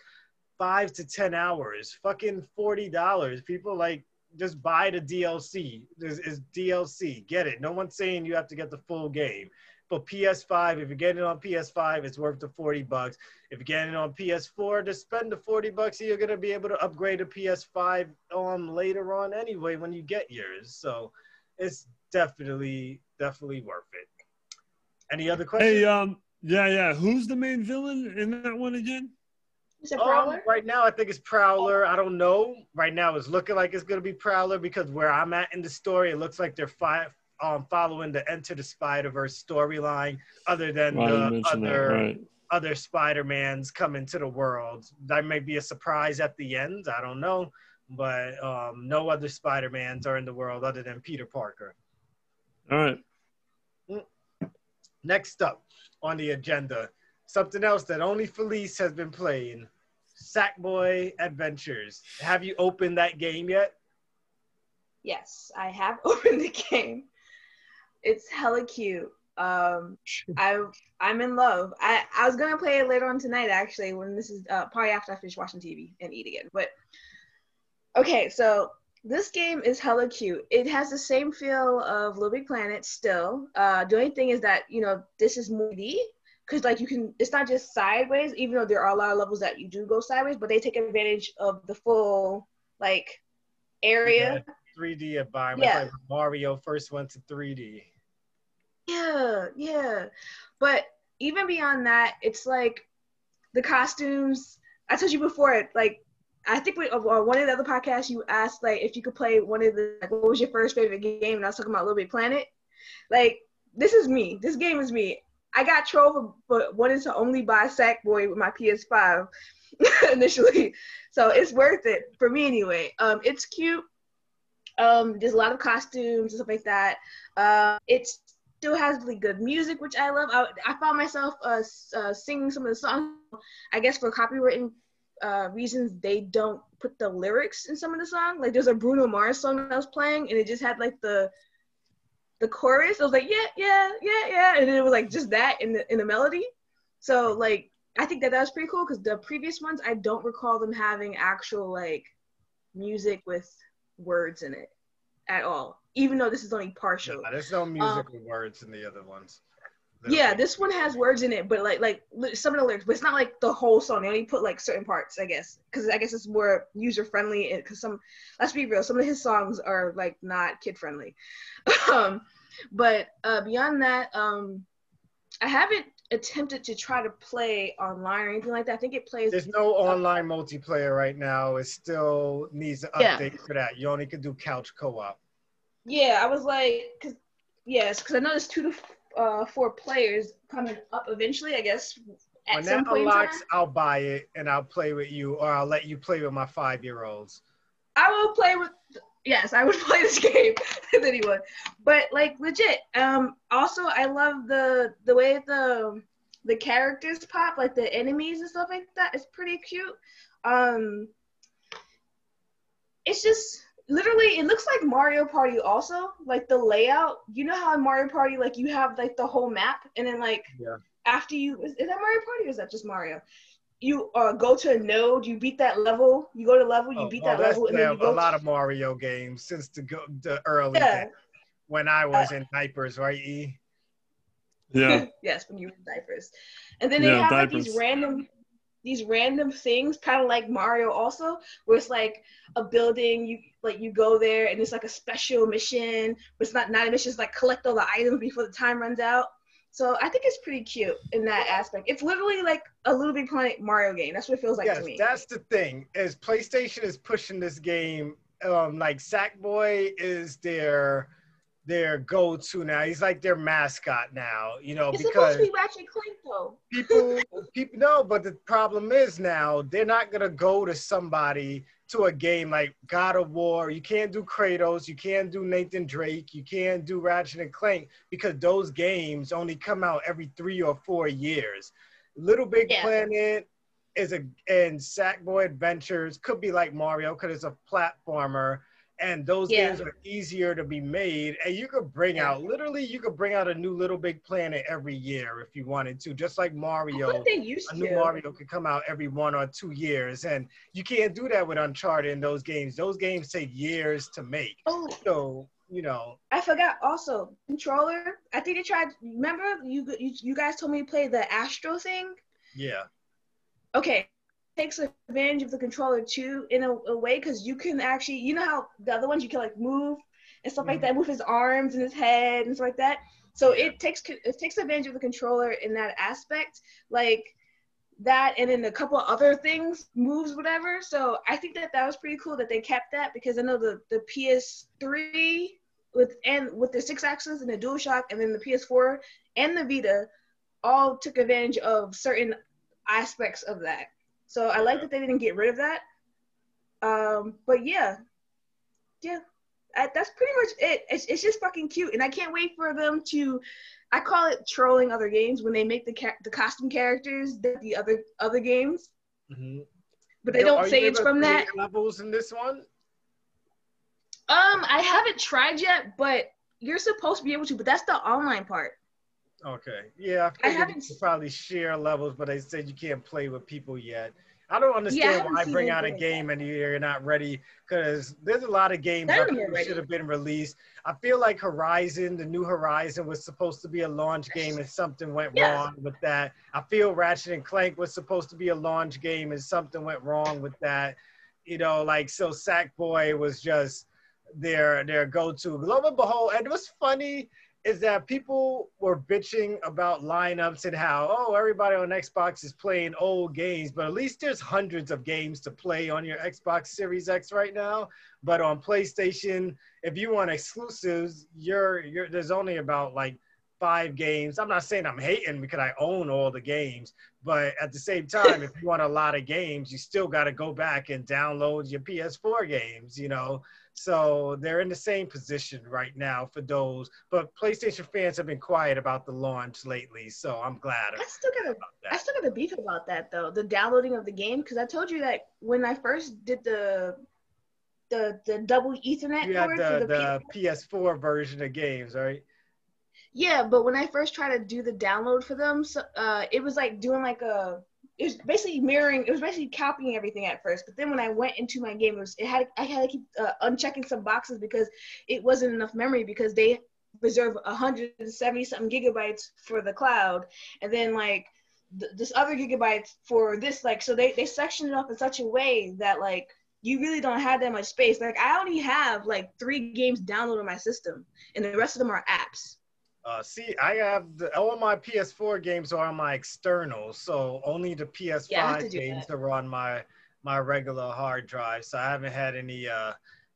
five to 10 hours, fucking $40. People like, just buy the DLC. This is DLC. Get it. No one's saying you have to get the full game. But PS5, if you're getting it on PS5, it's worth the 40 bucks. If you're getting it on PS4, just spend the 40 bucks. You're gonna be able to upgrade a PS5 um later on anyway when you get yours. So it's definitely definitely worth it. Any other questions? Hey, um, yeah, yeah. Who's the main villain in that one again? Is it Um, right now, I think it's Prowler. I don't know. Right now, it's looking like it's gonna be Prowler because where I'm at in the story, it looks like they're fi- um, following the Enter the Spider Verse storyline. Other than Why the mentioned that, other right? other Spider Mans come into the world. That may be a surprise at the end. I don't know, but um, no other Spider Mans are in the world other than Peter Parker. All right. Next up on the agenda, something else that only Felice has been playing Sackboy Adventures. Have you opened that game yet? Yes, I have opened the game. It's hella cute. Um, I I'm in love. I I was gonna play it later on tonight actually when this is uh, probably after I finish watching TV and eat again. But okay, so this game is hella cute. It has the same feel of Little Big Planet still. Uh, the only thing is that you know this is more D because like you can it's not just sideways even though there are a lot of levels that you do go sideways but they take advantage of the full like area 3D environment. Yeah. Like Mario first went to 3D. Yeah, yeah. But even beyond that, it's like the costumes. I told you before, like I think we, uh, one of the other podcasts you asked like if you could play one of the like, what was your first favorite game, and I was talking about Little Big Planet. Like this is me. This game is me. I got Trove, but wanted to only buy Sackboy with my PS5 initially, so it's worth it for me anyway. Um, it's cute. Um, there's a lot of costumes and stuff like that. Uh, it's still has really good music, which I love. I, I found myself uh, uh, singing some of the songs. I guess for copywritten uh, reasons, they don't put the lyrics in some of the songs. Like there's a Bruno Mars song I was playing, and it just had like the the chorus. I was like, yeah, yeah, yeah, yeah, and then it was like just that in the in the melody. So like I think that that was pretty cool because the previous ones I don't recall them having actual like music with words in it at all. Even though this is only partial. Yeah, there's no musical um, words in the other ones. Yeah, this one has words in it, but like like some of the lyrics, but it's not like the whole song. They only put like certain parts, I guess, because I guess it's more user friendly. Because some, let's be real, some of his songs are like not kid friendly. um, but uh, beyond that, um, I haven't attempted to try to play online or anything like that. I think it plays. There's no online multiplayer right now. It still needs an Yeah. update for that. You only can do couch co-op. Yeah, I was like, cause, yes, because I know there's two to uh, four players coming up eventually. I guess at When some that point. unlocks, I'll buy it and I'll play with you, or I'll let you play with my five-year-olds. I will play with. Yes, I would play this game with anyone. But like legit. Um. Also, I love the the way the the characters pop, like the enemies and stuff like that. It's pretty cute. Um. It's just literally. It looks like Mario Party. Also, like the layout. You know how in Mario Party, like you have like the whole map, and then like Yeah. after you is, is that Mario Party or is that just Mario? You uh, go to a node, you beat that level, you go to level, you Oh, beat well, that that's level, and then you go a lot to, of Mario games since the go, the early yeah, days when I was in diapers, right? E. Yeah. yes, when you were in diapers, and then they Yeah, have like these random, these random things, kind of like Mario, also, where it's like a building, you like you go there, and it's like a special mission, but it's not not a mission, it's like collect all the items before the time runs out. So I think it's pretty cute in that aspect. It's literally like a little big planet Mario game. That's what it feels like yes, to me. that's the thing. Is PlayStation is pushing this game. Um, like Sackboy is their their go-to now. He's like their mascot now, you know, It's because supposed to be Ratchet and Clank though. people people know, but the problem is now they're not gonna go to somebody to a game like God of War. You can't do Kratos, you can't do Nathan Drake, you can't do Ratchet and Clank because those games only come out every three or four years. Little Big Yeah. Planet is a and Sackboy Adventures could be like Mario because it's a platformer. And those Yeah. games are easier to be made, and you could bring out literally you could bring out a new Little Big Planet every year if you wanted to, just like Mario they used a new to. Mario could come out every one or two years, and you can't do that with Uncharted in those games. Those games take years to make. Oh, So you know, I forgot also controller. I think they tried. Remember you you, you guys told me to play the Astro thing. yeah, Okay, takes advantage of the controller too in a, a way because you can actually you know how the other ones you can like move and stuff like Mhm. that, move his arms and his head and stuff like that. So it takes it takes advantage of the controller in that aspect, like that, and then a couple other things, moves, whatever. So I think that that was pretty cool that they kept that because I know the the PS3 with and with the six axis and the DualShock, and then the PS4 and the Vita all took advantage of certain aspects of that. So I like that they didn't get rid of that. Um, but yeah, yeah, I, that's pretty much it. It's, it's just fucking cute, and I can't wait for them to. I call it trolling other games when they make the ca- the costume characters that the other other games, Mhm. but they Are don't say it's from that. levels in this one. Um, I haven't tried yet, but you're supposed to be able to. But that's the online part. Okay, yeah, I, I haven't probably share levels, but they said you can't play with people yet. I don't Yeah, I understand why seen bring out a game and you're not ready because there's a lot of games that of them are people ready. should have been released. I feel like Horizon, the new Horizon, was supposed to be a launch game and something went Yeah. wrong with that. I feel Ratchet and Clank was supposed to be a launch game and something went wrong with that. You know, like so Sackboy was just their their go-to. Lo and behold, and it was funny is that people were bitching about lineups and how oh everybody on Xbox is playing old games, but at least there's hundreds of games to play on your Xbox Series X right now. But on PlayStation, if you want exclusives, you're you're there's only about like five games. I'm not saying I'm hating because I own all the games, but at the same time, if you want a lot of games, you still got to go back and download your PS4 games, you know. So they're in the same position right now for those. But PlayStation fans have been quiet about the launch lately, so I'm glad I still got a I still got a beef about that though, the downloading of the game, because I told you that when I first did the the the double Ethernet You cord the, for the, the P- PS4 version of games, right? yeah, but when I first tried to do the download for them, so, uh, it was like doing like a it was basically mirroring. It was basically copying everything at first, but then when I went into my game, it was it had I had to keep uh, unchecking some boxes because it wasn't enough memory because they reserve 170 something gigabytes for the cloud, and then like th- this other gigabytes for this like so they they sectioned it up in such a way that like you really don't have that much space. Like I only have like three games downloaded on my system, and the rest of them are apps. Uh, see, I have the, all my PS4 games are on my external, so only the PS5 Yeah, I have to do games that. are on my my regular hard drive. So I haven't had any uh,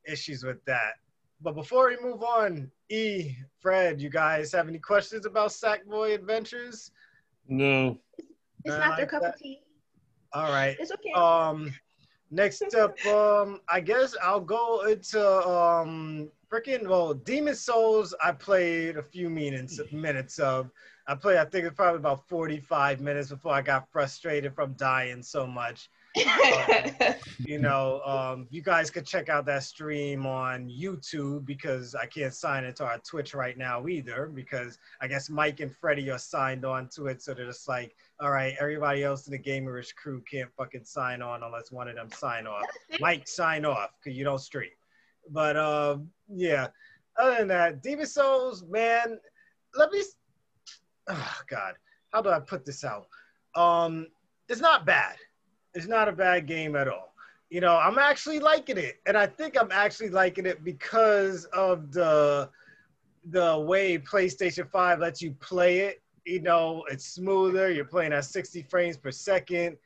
issues with that. But before we move on, E, Fred, you guys have any questions about Sackboy Adventures? No. It's I not their cup that. of tea. All right. It's okay. Um, next up, um, I guess I'll go into um, freaking well, Demon's Souls. I played a few minutes minutes of. I played. I think it's probably about forty five minutes before I got frustrated from dying so much. You know, um, you guys could check out that stream on YouTube because I can't sign into our Twitch right now either because I guess Mike and Freddie are signed on to it. So they're just like, all right, everybody else in the Gamerish crew can't fucking sign on unless one of them sign off. Mike, sign off because you don't stream. But um, yeah, other than that, Demon's Souls, man, let me. Oh God, how do I put this out? Um, it's not bad. It's not a bad game at all. You know, I'm actually liking it, and I think I'm actually liking it because of the the way PlayStation 5 lets you play it. You know, it's smoother. You're playing at 60 frames per second.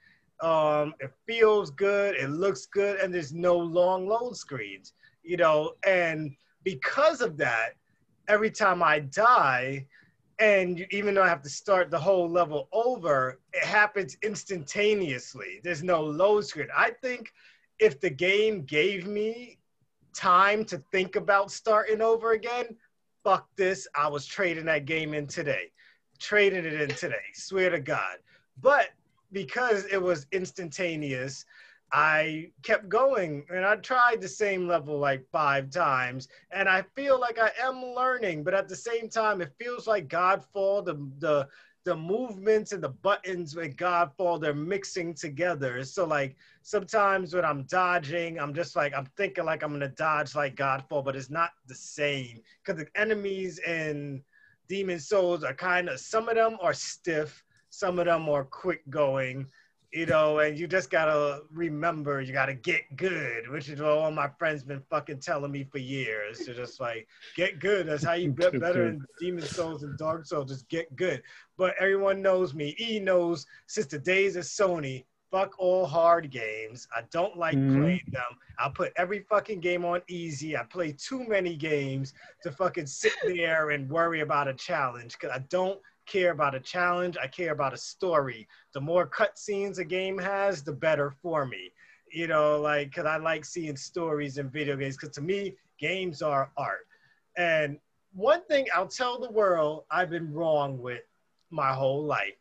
Um, it feels good. It looks good, and there's no long load screens. You know, and because of that, every time I die, and you, even though I have to start the whole level over, it happens instantaneously. There's no load screen. I think if the game gave me time to think about starting over again, fuck this. I was trading that game in today. Trading it in today. Swear to God. But because it was instantaneous, I kept going and I tried the same level like five times and I feel like I am learning, but at the same time, it feels like Godfall, the, the, the movements and the buttons with Godfall, they're mixing together. So like sometimes when I'm dodging, I'm just like, I'm thinking like I'm gonna dodge like Godfall, but it's not the same because the enemies in Demon's Souls are kind of, some of them are stiff, some of them are quick going you know, and you just gotta remember you gotta get good, which is what all my friends been fucking telling me for years. They're just like, get good. That's how you get better in Demon Souls and Dark Souls. Just get good. But everyone knows me. E knows since the days of Sony. Fuck all hard games. I don't like mm-hmm. playing them. I put every fucking game on easy. I play too many games to fucking sit there and worry about a challenge because I don't care about a challenge. I care about a story. The more cutscenes a game has, the better for me. You know, like, because I like seeing stories in video games, because to me, games are art. And one thing I'll tell the world I've been wrong with my whole life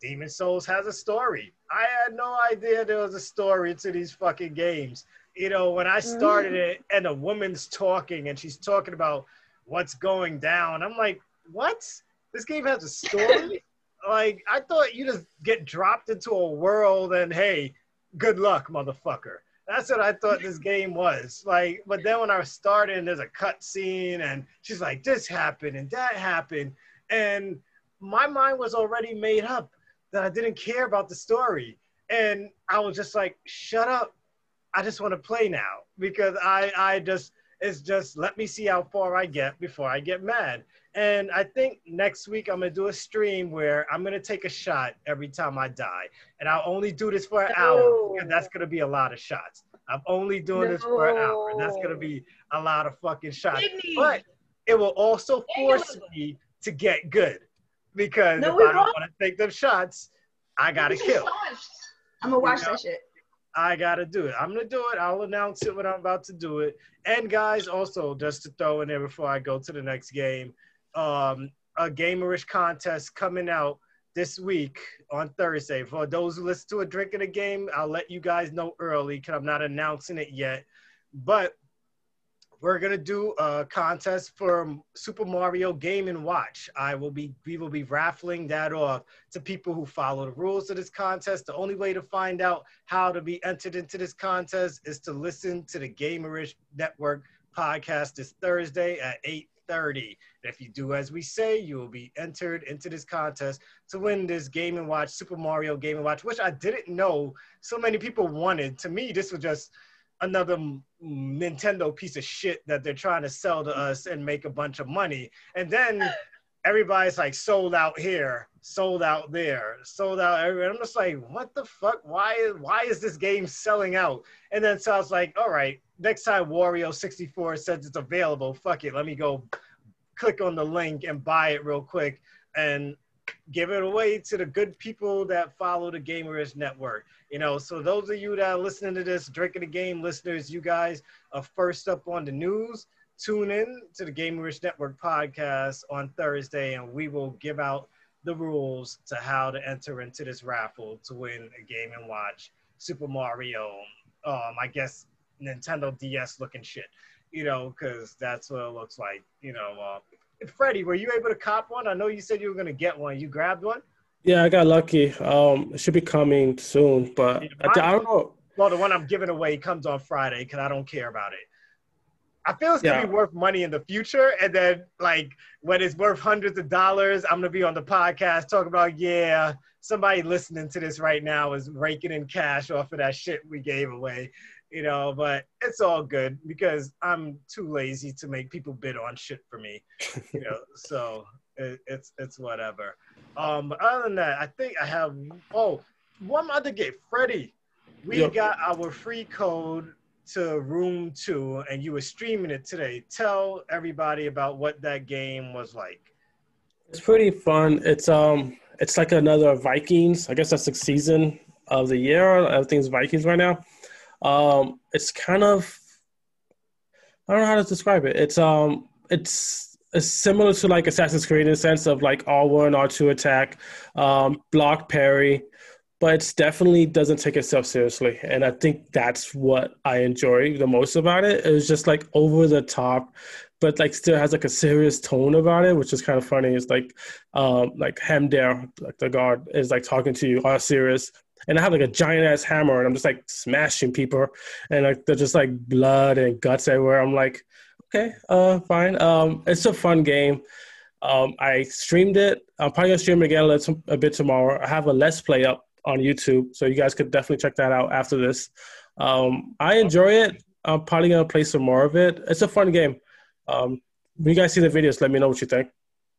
Demon's Souls has a story. I had no idea there was a story to these fucking games. You know, when I started mm. it and a woman's talking and she's talking about what's going down, I'm like, what? This game has a story. like I thought you just get dropped into a world and hey, good luck, motherfucker. That's what I thought this game was. Like, but then when I started and there's a cut scene and she's like, this happened and that happened. And my mind was already made up that I didn't care about the story. And I was just like, shut up. I just want to play now because I, I just, it's just let me see how far I get before I get mad. And I think next week I'm gonna do a stream where I'm gonna take a shot every time I die, and I'll only do this for an no. hour because that's gonna be a lot of shots. I'm only doing no. this for an hour, and that's gonna be a lot of fucking shots. But it will also force me to get good because no, if I don't want to take them shots, I gotta kill. I'm gonna watch you know? that shit. I gotta do it. I'm gonna do it. I'll announce it when I'm about to do it. And guys, also just to throw in there before I go to the next game, um, a gamerish contest coming out this week on Thursday. For those who listen to a drink in a game, I'll let you guys know early because I'm not announcing it yet. But we're gonna do a contest for Super Mario Game and Watch. I will be we will be raffling that off to people who follow the rules of this contest. The only way to find out how to be entered into this contest is to listen to the Gamerish Network podcast this Thursday at 8 30. If you do as we say, you will be entered into this contest to win this Game and Watch Super Mario Game and Watch, which I didn't know so many people wanted. To me, this was just another Nintendo piece of shit that they're trying to sell to us and make a bunch of money. And then everybody's like sold out here, sold out there, sold out everywhere. I'm just like, what the fuck? Why why is this game selling out? And then so I was like, all right, next time Wario64 says it's available, fuck it, let me go click on the link and buy it real quick and give it away to the good people that follow the Gamerish Network. You know, so those of you that are listening to this, drinking the game listeners, you guys are first up on the news. Tune in to the Gamerish Network podcast on Thursday, and we will give out the rules to how to enter into this raffle to win a game and watch Super Mario. Um, I guess Nintendo DS looking shit, you know, because that's what it looks like. You know, uh, Freddie, were you able to cop one? I know you said you were gonna get one. You grabbed one? Yeah, I got lucky. Um, it should be coming soon, but yeah, I, I, don't know. Well, the one I'm giving away comes on Friday because I don't care about it. I feel it's gonna yeah. be worth money in the future, and then like when it's worth hundreds of dollars, I'm gonna be on the podcast talking about yeah, somebody listening to this right now is raking in cash off of that shit we gave away you know, but it's all good because I'm too lazy to make people bid on shit for me, you know. so it, it's it's whatever. Um, but other than that, I think I have oh one other game, Freddie. We yep. got our free code to Rune II, and you were streaming it today. Tell everybody about what that game was like. It's pretty fun. It's um, it's like another Vikings. I guess that's the season of the year. Everything's Vikings right now. Um, it's kind of I don't know how to describe it. It's um, it's it's similar to like Assassin's Creed in the sense of like R one, R two attack, um, block parry, but it definitely doesn't take itself seriously, and I think that's what I enjoy the most about it. It was just like over the top, but like still has like a serious tone about it, which is kind of funny. It's like um, like Hamdir, like the guard, is like talking to you all serious, and I have like a giant ass hammer and I'm just like smashing people and like they're just like blood and guts everywhere. I'm like, okay, uh, fine. Um, it's a fun game. Um, I streamed it. I'm probably gonna stream it again a, bit tomorrow. I have a let's play up on YouTube, so you guys could definitely check that out after this. Um, I enjoy it. I'm probably gonna play some more of it. It's a fun game. Um, when you guys see the videos, let me know what you think.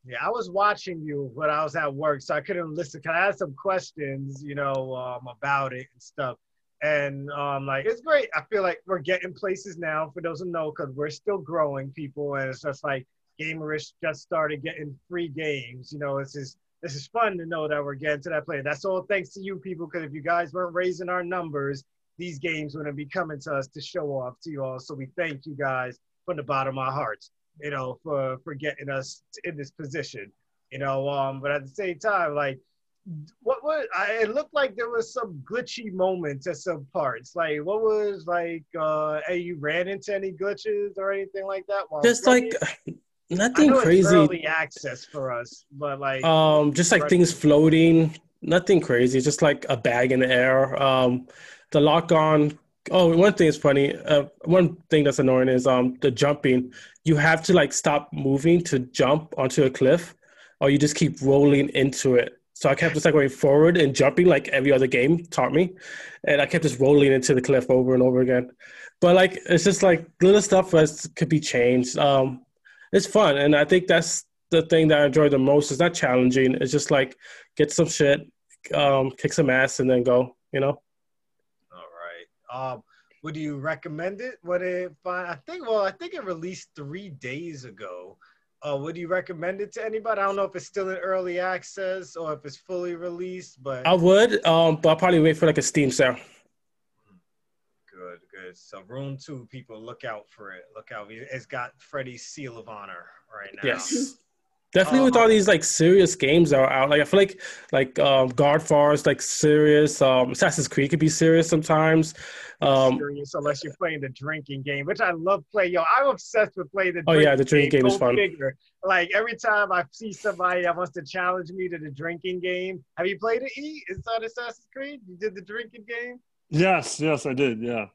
Yeah, I was watching you when I was at work, so I couldn't listen. Cause I had some questions, you know, um, about it and stuff. And um, like it's great. I feel like we're getting places now. For those who know, because we're still growing, people, and it's just like Gamerish just started getting free games. You know, it's just this is fun to know that we're getting to that place. That's all thanks to you people, because if you guys weren't raising our numbers, these games wouldn't be coming to us to show off to you all. So we thank you guys from the bottom of our hearts you know, for for getting us in this position, you know. Um, but at the same time, like, what was I, it looked like there was some glitchy moments at some parts. Like, what was like, uh, hey, you ran into any glitches or anything like that? Just like. Nothing crazy. early access for us, but like um, just like things floating. Nothing crazy. Just like a bag in the air. Um, the lock on Oh, one thing is funny. Uh, one thing that's annoying is um the jumping. You have to like stop moving to jump onto a cliff, or you just keep rolling into it. So I kept just like going forward and jumping like every other game taught me, and I kept just rolling into the cliff over and over again. But like it's just like little stuff that could be changed. Um, it's fun, and I think that's the thing that I enjoy the most. It's not challenging. It's just like get some shit, um, kick some ass, and then go. You know. Um, would you recommend it? Would it find? I think. Well, I think it released three days ago. Uh, would you recommend it to anybody? I don't know if it's still in early access or if it's fully released, but I would. Um, but I'll probably wait for like a Steam sale. Good, good. So Rune II, people look out for it. Look out! It's got Freddy's seal of honor right now. Yes. Definitely with all um, these like serious games that are out. Like I feel like like um Godfall is like serious. Um Assassin's Creed could be serious sometimes. Um serious unless you're playing the drinking game, which I love playing. Yo, I'm obsessed with playing the Oh yeah, the drinking game, game is fun. Figure. Like every time I see somebody that wants to challenge me to the drinking game. Have you played it E? Inside Assassin's Creed? You did the drinking game? Yes, yes, I did, yeah.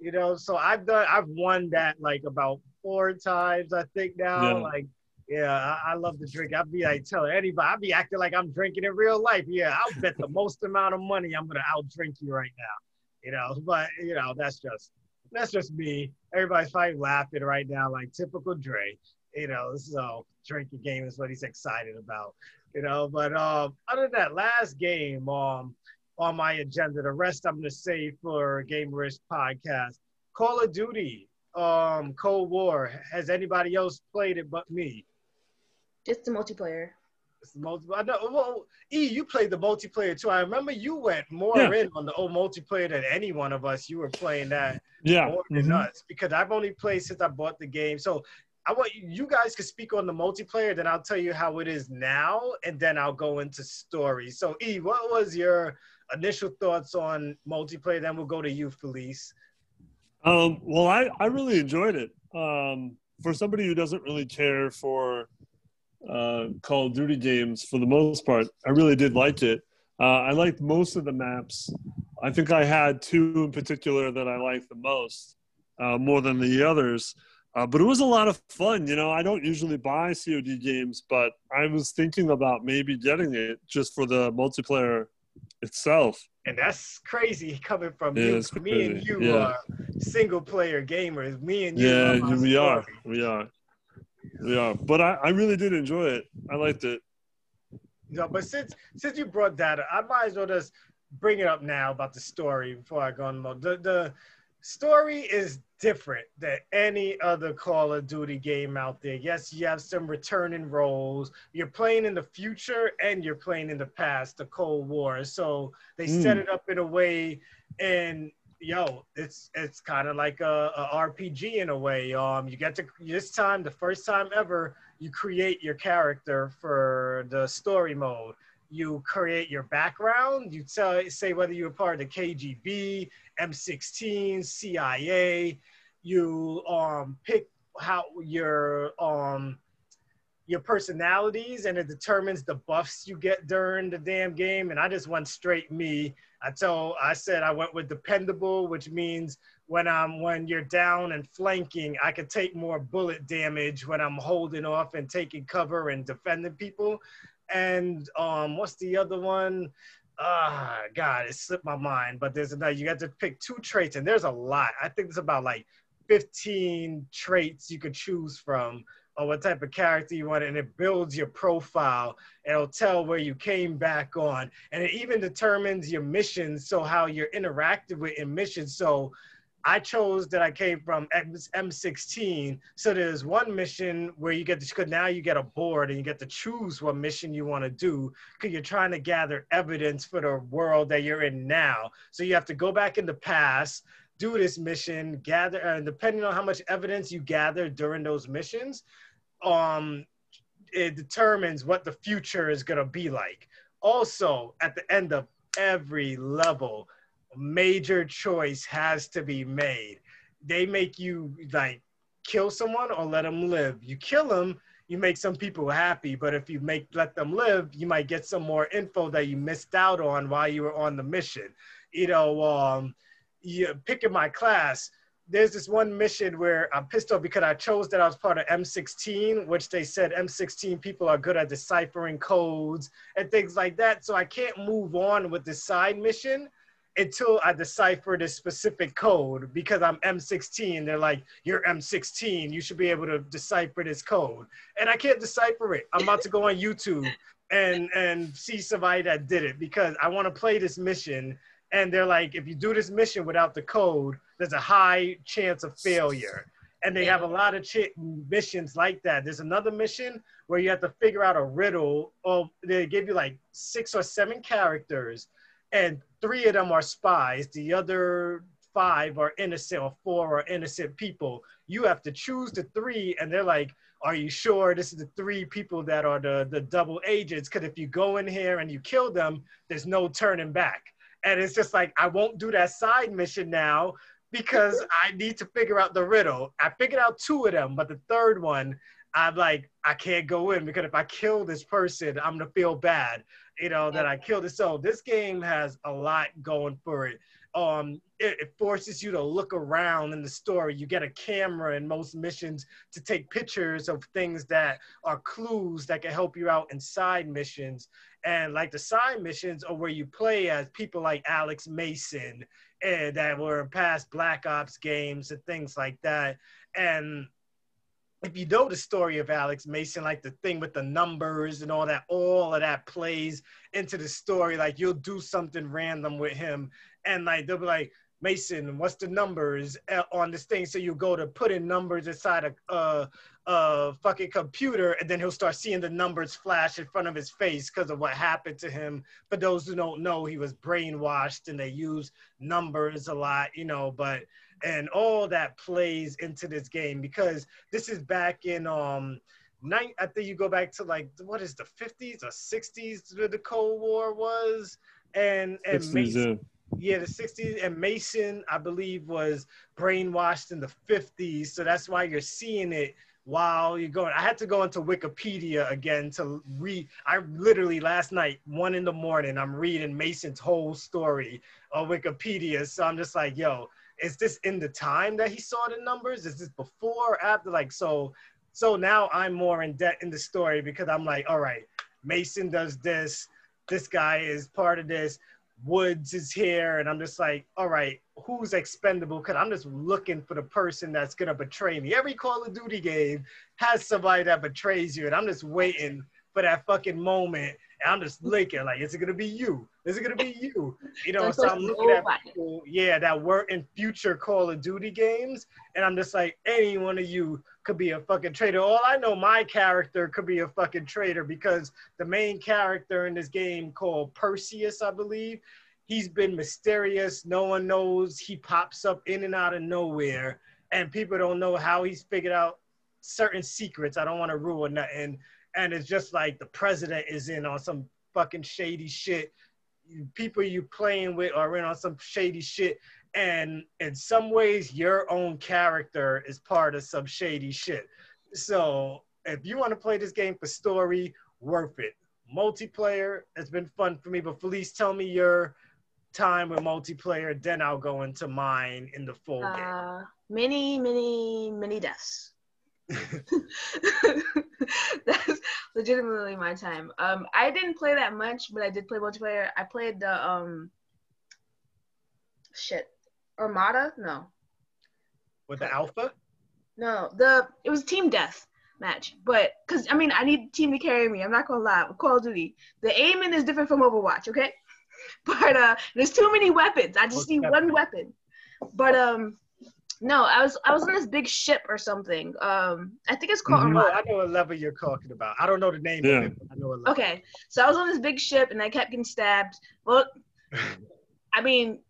You know, so I've done I've won that like about four times, I think now. Yeah. Like yeah, I, I, love to drink. I'd be like telling anybody, I'd be acting like I'm drinking in real life. Yeah, I'll bet the most amount of money I'm gonna out drink you right now. You know, but you know, that's just that's just me. Everybody's probably laughing right now, like typical Dre. You know, so drinking game is what he's excited about. You know, but um, other than that, last game um on my agenda. The rest I'm gonna save for Gamerish podcast. Call of Duty, um, Cold War. Has anybody else played it but me? Just the multiplayer. It's the multi- I know. Well, E, you played the multiplayer too. I remember you went more yeah. in on the old multiplayer than any one of us. You were playing that yeah. more than mm-hmm. us because I've only played since I bought the game. So I want you guys to speak on the multiplayer, then I'll tell you how it is now, and then I'll go into stories. So E, what was your initial thoughts on multiplayer? Then we'll go to you, Felice. Um, well, I, I really enjoyed it. Um, for somebody who doesn't really care for uh, Call of Duty games for the most part. I really did like it. Uh, I liked most of the maps. I think I had two in particular that I liked the most, uh, more than the others. Uh, but it was a lot of fun. You know, I don't usually buy COD games, but I was thinking about maybe getting it just for the multiplayer itself. And that's crazy coming from it you. Me and you yeah. are single player gamers. Me and you. Yeah, we are. We are yeah, but I, I really did enjoy it. I liked it. No, but since since you brought that, up, I might as well just bring it up now about the story before I go on. The the story is different than any other Call of Duty game out there. Yes, you have some returning roles. You're playing in the future and you're playing in the past, the Cold War. So they mm. set it up in a way, and yo, it's it's kind of like a, a, RPG in a way. Um, you get to this time, the first time ever, you create your character for the story mode. You create your background. You tell say whether you're part of the KGB, MI6, CIA. You um pick how your um your personalities and it determines the buffs you get during the damn game. And I just went straight me. I told I said I went with dependable, which means when I'm when you're down and flanking, I can take more bullet damage when I'm holding off and taking cover and defending people. And um, what's the other one? Ah, God, it slipped my mind. But there's another. You got to pick two traits, and there's a lot. I think it's about like 15 traits you could choose from or what type of character you want, and it builds your profile. It'll tell where you came back on, and it even determines your missions, so how you're interactive with in missions. So I chose that I came from MI6. So there's one mission where you get to, now you get a board and you get to choose what mission you want to do because you're trying to gather evidence for the world that you're in now. So you have to go back in the past, do this mission, gather, and depending on how much evidence you gather during those missions, um, it determines what the future is going to be like. Also, at the end of every level, major choice has to be made. They make you like kill someone or let them live. You kill them, you make some people happy, but if you make let them live, you might get some more info that you missed out on while you were on the mission. You know, um, you picking my class there's this one mission where I'm pissed off because I chose that I was part of MI6, which they said MI6 people are good at deciphering codes and things like that. So I can't move on with the side mission until I decipher this specific code because I'm MI6. They're like, you're MI6. You should be able to decipher this code. And I can't decipher it. I'm about to go on YouTube and and see somebody that did it because I want to play this mission. And they're like, if you do this mission without the code, there's a high chance of failure. And they have a lot of ch- missions like that. There's another mission where you have to figure out a riddle. Or they give you like six or seven characters, and three of them are spies. The other five are innocent, or four are innocent people. You have to choose the three, and they're like, "Are you sure this is the three people that are the the double agents? Because if you go in here and you kill them, there's no turning back." And it's just like I won't do that side mission now because I need to figure out the riddle. I figured out two of them, but the third one, I'm like, I can't go in because if I kill this person, I'm gonna feel bad, you know, that I killed it. So this game has a lot going for it. Um, it, it, forces you to look around in the story. You get a camera in most missions to take pictures of things that are clues that can help you out in side missions. And like the side missions are where you play as people like Alex Mason and that were past Black Ops games and things like that. And if you know the story of Alex Mason, like the thing with the numbers and all that, all of that plays into the story. Like you'll do something random with him, and like they'll be like, Mason, what's the numbers uh, on this thing? So you go to put in numbers inside a, a, a, fucking computer, and then he'll start seeing the numbers flash in front of his face because of what happened to him. For those who don't know, he was brainwashed, and they use numbers a lot, you know. But and all that plays into this game because this is back in um. Night, I think you go back to like what is the 50s or 60s where the Cold War was, and and Mason, yeah, the 60s. And Mason, I believe, was brainwashed in the 50s. So that's why you're seeing it while you're going. I had to go into Wikipedia again to read. I literally last night, one in the morning, I'm reading Mason's whole story on Wikipedia. So I'm just like, yo, is this in the time that he saw the numbers? Is this before or after? Like, so, so now I'm more in debt in the story because I'm like, all right, Mason does this. This guy is part of this Woods is here, and I'm just like, all right, who's expendable? Because I'm just looking for the person that's gonna betray me. Every Call of Duty game has somebody that betrays you, and I'm just waiting for that fucking moment. And I'm just looking like, is it gonna be you? Is it gonna be you? You know, so I'm looking at people, yeah, that were in future Call of Duty games, and I'm just like, any one of you could be a fucking traitor. All I know, my character could be a fucking traitor because the main character in this game called Perseus, I believe, he's been mysterious. No one knows. He pops up in and out of nowhere, and people don't know how he's figured out certain secrets. I don't want to ruin nothing. And it's just like the president is in on some fucking shady shit. People you playing with are in on some shady shit. And in some ways, your own character is part of some shady shit. So if you want to play this game for story, worth it. Multiplayer has been fun for me, but Felice, tell me your time with multiplayer, then I'll go into mine in the full game. Uh, many, many, many deaths. That's legitimately my time. Um, I didn't play that much, but I did play multiplayer. I played the um, shit, Armada. No, With the alpha? no, the it was team death match. But because I mean, I need team to carry me. I'm not gonna lie. With Call of Duty, the aiming is different from Overwatch. Okay, but uh, there's too many weapons. I just Most need one weapon. But um, no, I was I was on this big ship or something. Um, I think it's called Mhm. Oh, I know what level you're talking about. I don't know the name Yeah. of it, but I know what level. Okay, so I was on this big ship and I kept getting stabbed. Well, I mean,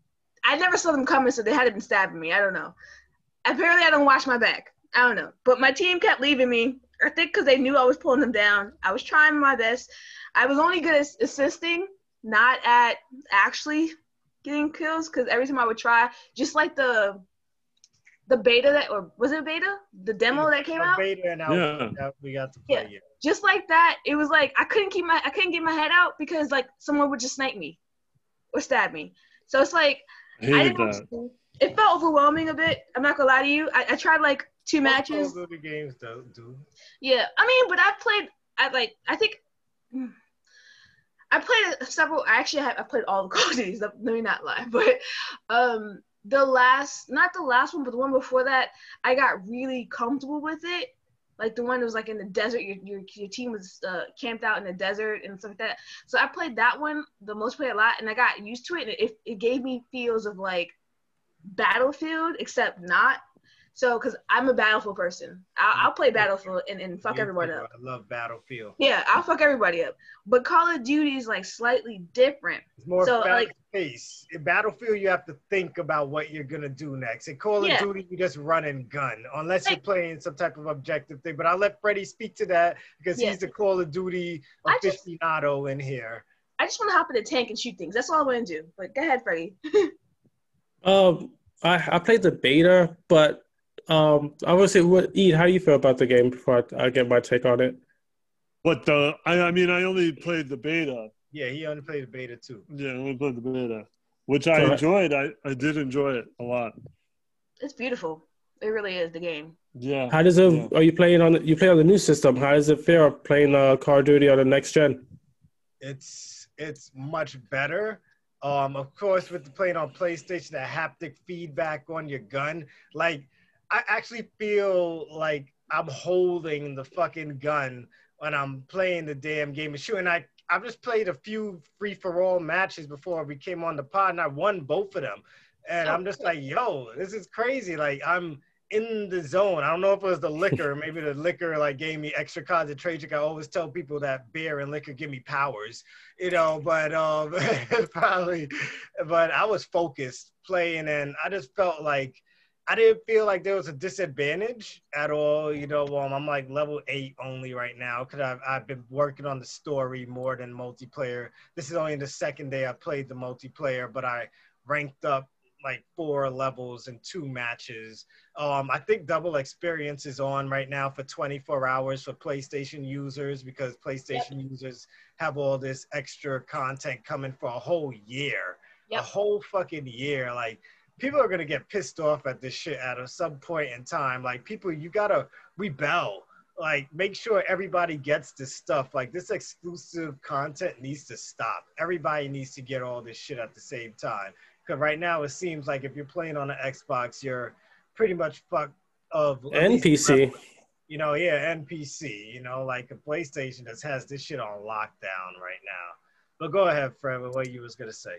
I never saw them coming, so they hadn't been stabbing me. I don't know. Apparently, I don't watch my back. I don't know. But my team kept leaving me. I think because they knew I was pulling them down. I was trying my best. I was only good at assisting, not at actually getting kills. Because every time I would try, just like the the beta that or was it beta? The demo mm, that came out. Beta and alpha Yeah. we got to play. Yeah. Yeah. just like that, it was like I couldn't keep my I couldn't get my head out because like someone would just snipe me or stab me. So it's like I I didn't know what that. to do. it felt overwhelming a bit. I'm not gonna lie to you. I, I tried like two matches. Call of Duty games though, do. Yeah, I mean, but i've played. I like. I think. Mm, I played several. I actually have. I played all the Call of let me not lie. But um, the last, not the last one, but the one before that, I got really comfortable with it. Like the one that was like in the desert. Your your, your team was uh, camped out in the desert and stuff like that. So I played that one the most played a lot, and I got used to it. And it it gave me feels of like Battlefield, except not. So, because I'm a Battlefield person, I'll, I'll play Battlefield and, and fuck Me everyone up. I love Battlefield. Yeah, I'll fuck everybody up. But Call of Duty is like slightly different. It's more So, fast like- paced. In Battlefield, you have to think about what you're gonna do next. In Call Yeah. of Duty, you just run and gun, unless you're playing some type of objective thing. But I'll let Freddie speak to that because Yeah. he's the Call of Duty I just- aficionado in here. I just want to hop in the tank and shoot things. That's all I want to do. But go ahead, Freddie. Um, I I played the beta, but um, I would say, what Ed, how do you feel about the game before I, I get my take on it? But the I, I mean I only played the beta. Yeah, he only played the beta too. Yeah, I only played the beta, which I Correct. enjoyed. I, I did enjoy it a lot. It's beautiful. It really is the game. Yeah. How does it? Yeah. Are you playing on? the- You play on the new system? How does it feel playing uh, Call of Duty on the next gen? It's it's much better. Um, of course, with the playing on PlayStation, the haptic feedback on your gun, like I actually feel like I'm holding the fucking gun when I'm playing the damn game of shoot. And I I've just played a few free for all matches before we came on the pod, and I won both of them. And I'm just like, yo, this is crazy. Like I'm in the zone. I don't know if it was the liquor. Maybe the liquor like gave me extra concentration. I always tell people that beer and liquor give me powers, you know. But um, probably, but I was focused playing, and I just felt like I didn't feel like there was a disadvantage at all. You know, um, I'm like level eight only right now because I've I've been working on the story more than multiplayer. This is only the second day I played the multiplayer, but I ranked up like four levels in two matches. Um, I think double experience is on right now for 24 hours for PlayStation users because PlayStation users have all this extra content coming for a whole year. Yep. A whole fucking year. Like people are gonna get pissed off at this shit at a some point in time. Like people, you gotta rebel. Like make sure everybody gets this stuff. Like this exclusive content needs to stop. Everybody needs to get all this shit at the same time. Because right now it seems like if you're playing on an Xbox, you're pretty much fucked of at And least PC. you know, yeah, NPC, you know, like a PlayStation just has this shit on lockdown right now. But go ahead, Fred, with what you was gonna say.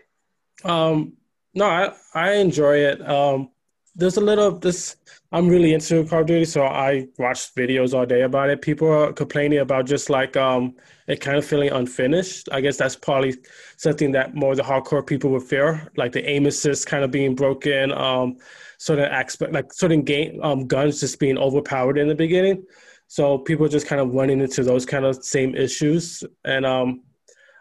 Um, no, I I enjoy it. Um, there's a little this. I'm really into Call of Duty, so I watch videos all day about it. People are complaining about just like um, it kind of feeling unfinished. I guess that's probably something that more the hardcore people would fear, like the aim assist kind of being broken. Um, certain aspect, like certain game um, guns just being overpowered in the beginning. So people just kind of running into those kind of same issues, and um,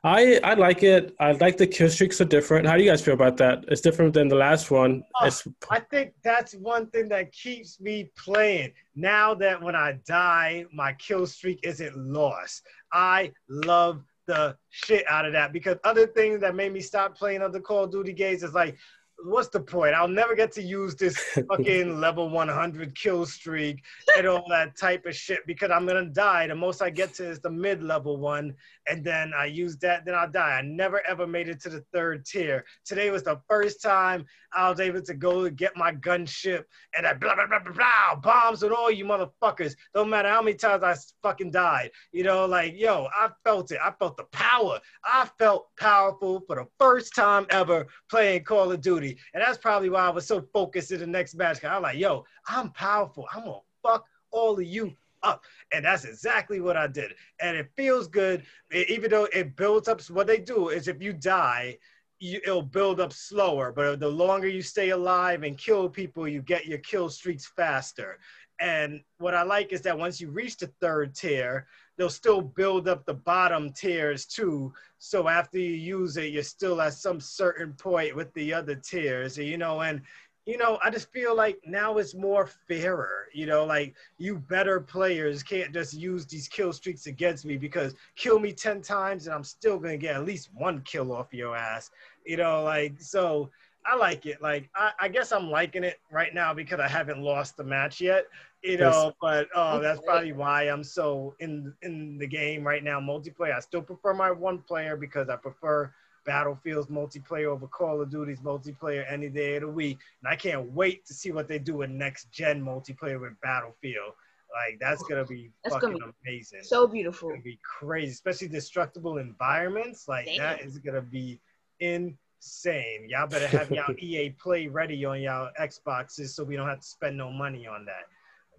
I I like it. I like the kill streaks are different. How do you guys feel about that? It's different than the last one. Oh, I think that's one thing that keeps me playing. Now that when I die, my kill streak isn't lost. I love the shit out of that because other things that made me stop playing other Call of Duty games is like what's the point? I'll never get to use this fucking level 100 kill streak and all that type of shit because I'm gonna die. The most I get to is the mid level one, and then I use that, then I'll die. I never ever made it to the third tier. Today was the first time I was able to go get my gunship and I blah blah blah blah blah bombs on all you motherfuckers. Don't matter how many times I fucking died. You know, like yo, I felt it. I felt the power. I felt powerful for the first time ever playing Call of Duty. And that's probably why I was so focused in the next match. I'm like, yo, I'm powerful. I'm gonna fuck all of you up. And that's exactly what I did. And it feels good, even though it builds up. What they do is if you die, you, it'll build up slower. But the longer you stay alive and kill people, you get your kill streaks faster. And what I like is that once you reach the third tier, they'll still build up the bottom tiers too. So after you use it, you're still at some certain point with the other tiers, you know, and you know, I just feel like now it's more fairer. You know, like you better players can't just use these kill streaks against me because kill me 10 times and I'm still going to get at least one kill off your ass. You know, like, so I like it. Like, I, I guess I'm liking it right now because I haven't lost the match yet you know but uh, that's probably why i'm so in in the game right now multiplayer i still prefer my one player because i prefer battlefield's multiplayer over call of duty's multiplayer any day of the week. And i can't wait to see what they do with next gen multiplayer with battlefield. Like that's gonna be that's fucking gonna be amazing. so beautiful. It's gonna be crazy especially destructible environments. Like Damn. that is gonna be insane. Y'all better have y'all ea play ready on y'all xboxes so we don't have to spend no money on that.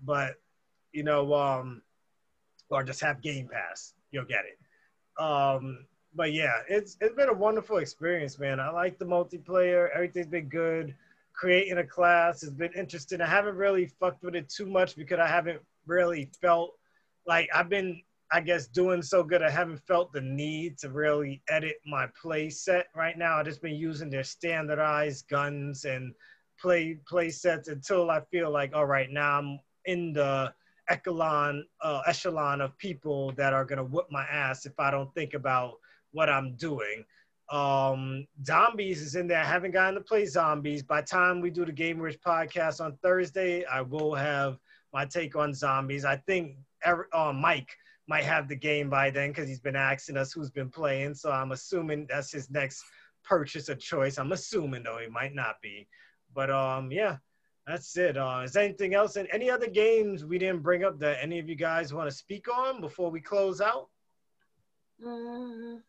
But you know, um, or just have Game Pass, you'll get it. Um, but yeah, it's it's been a wonderful experience, man. I like the multiplayer. Everything's been good. Creating a class has been interesting. I haven't really fucked with it too much because I haven't really felt like I've been, I guess, doing so good. I haven't felt the need to really edit my play set right now. I've just been using their standardized guns and play play sets until I feel like, all right, now I'm in the echelon uh, echelon of people that are gonna whip my ass if I don't think about what I'm doing. Um, zombies is in there. I haven't gotten to play zombies. By time we do the Gamerish podcast on Thursday, I will have my take on zombies. I think uh, Mike might have the game by then because he's been asking us who's been playing. So I'm assuming that's his next purchase of choice. I'm assuming though he might not be. But um, yeah, that's it. Uh, is anything else? And any other games we didn't bring up that any of you guys want to speak on before we close out? Mm.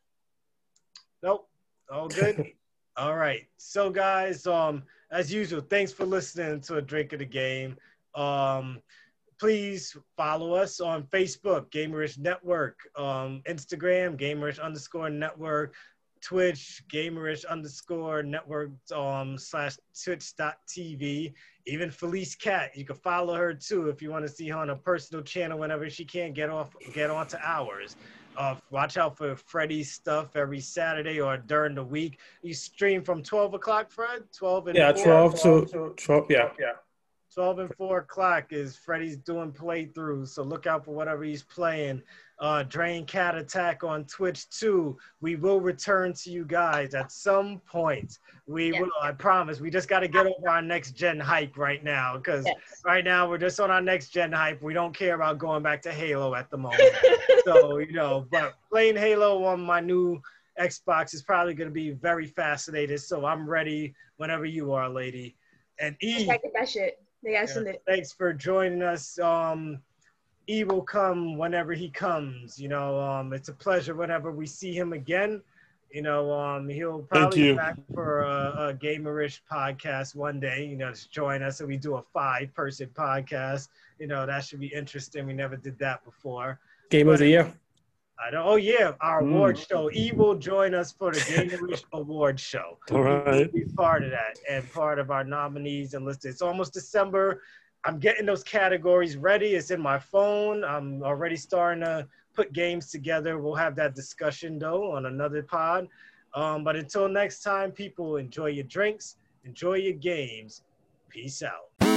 Nope. All good. All right. So guys, um, as usual, thanks for listening to a drink of the game. Um, please follow us on Facebook, Gamerish Network, um, Instagram, Gamerish underscore network, Twitch, Gamerish underscore network um, slash twitch.tv even Felice Cat, you can follow her too if you want to see her on a personal channel whenever she can't get off get onto ours. Uh, watch out for Freddie's stuff every Saturday or during the week. You stream from 12 o'clock, Fred? 12 and Yeah, 12, 12 to 12, yeah. yeah. 12 and 4 o'clock is Freddie's doing playthroughs, so look out for whatever he's playing uh, Drain Cat Attack on Twitch too. We will return to you guys at some point. We yes. will, I promise. We just got to get over our next gen hype right now because yes. right now we're just on our next gen hype. We don't care about going back to Halo at the moment. so, you know, but playing Halo on my new Xbox is probably going to be very fascinating. So I'm ready whenever you are, lady. And E. that shit. They yeah, thanks for joining us. Um, he will come whenever he comes. You know, um, it's a pleasure whenever we see him again. You know, um, he'll probably be back for a, a gamerish podcast one day. You know, to join us, and we do a five-person podcast. You know, that should be interesting. We never did that before. Game but, of the year. I don't. Oh yeah, our mm. award show. E will join us for the Gamerish Award Show. All right. Be part of that and part of our nominees and listed. It's almost December. I'm getting those categories ready. It's in my phone. I'm already starting to put games together. We'll have that discussion though on another pod. Um, but until next time, people enjoy your drinks, enjoy your games. Peace out.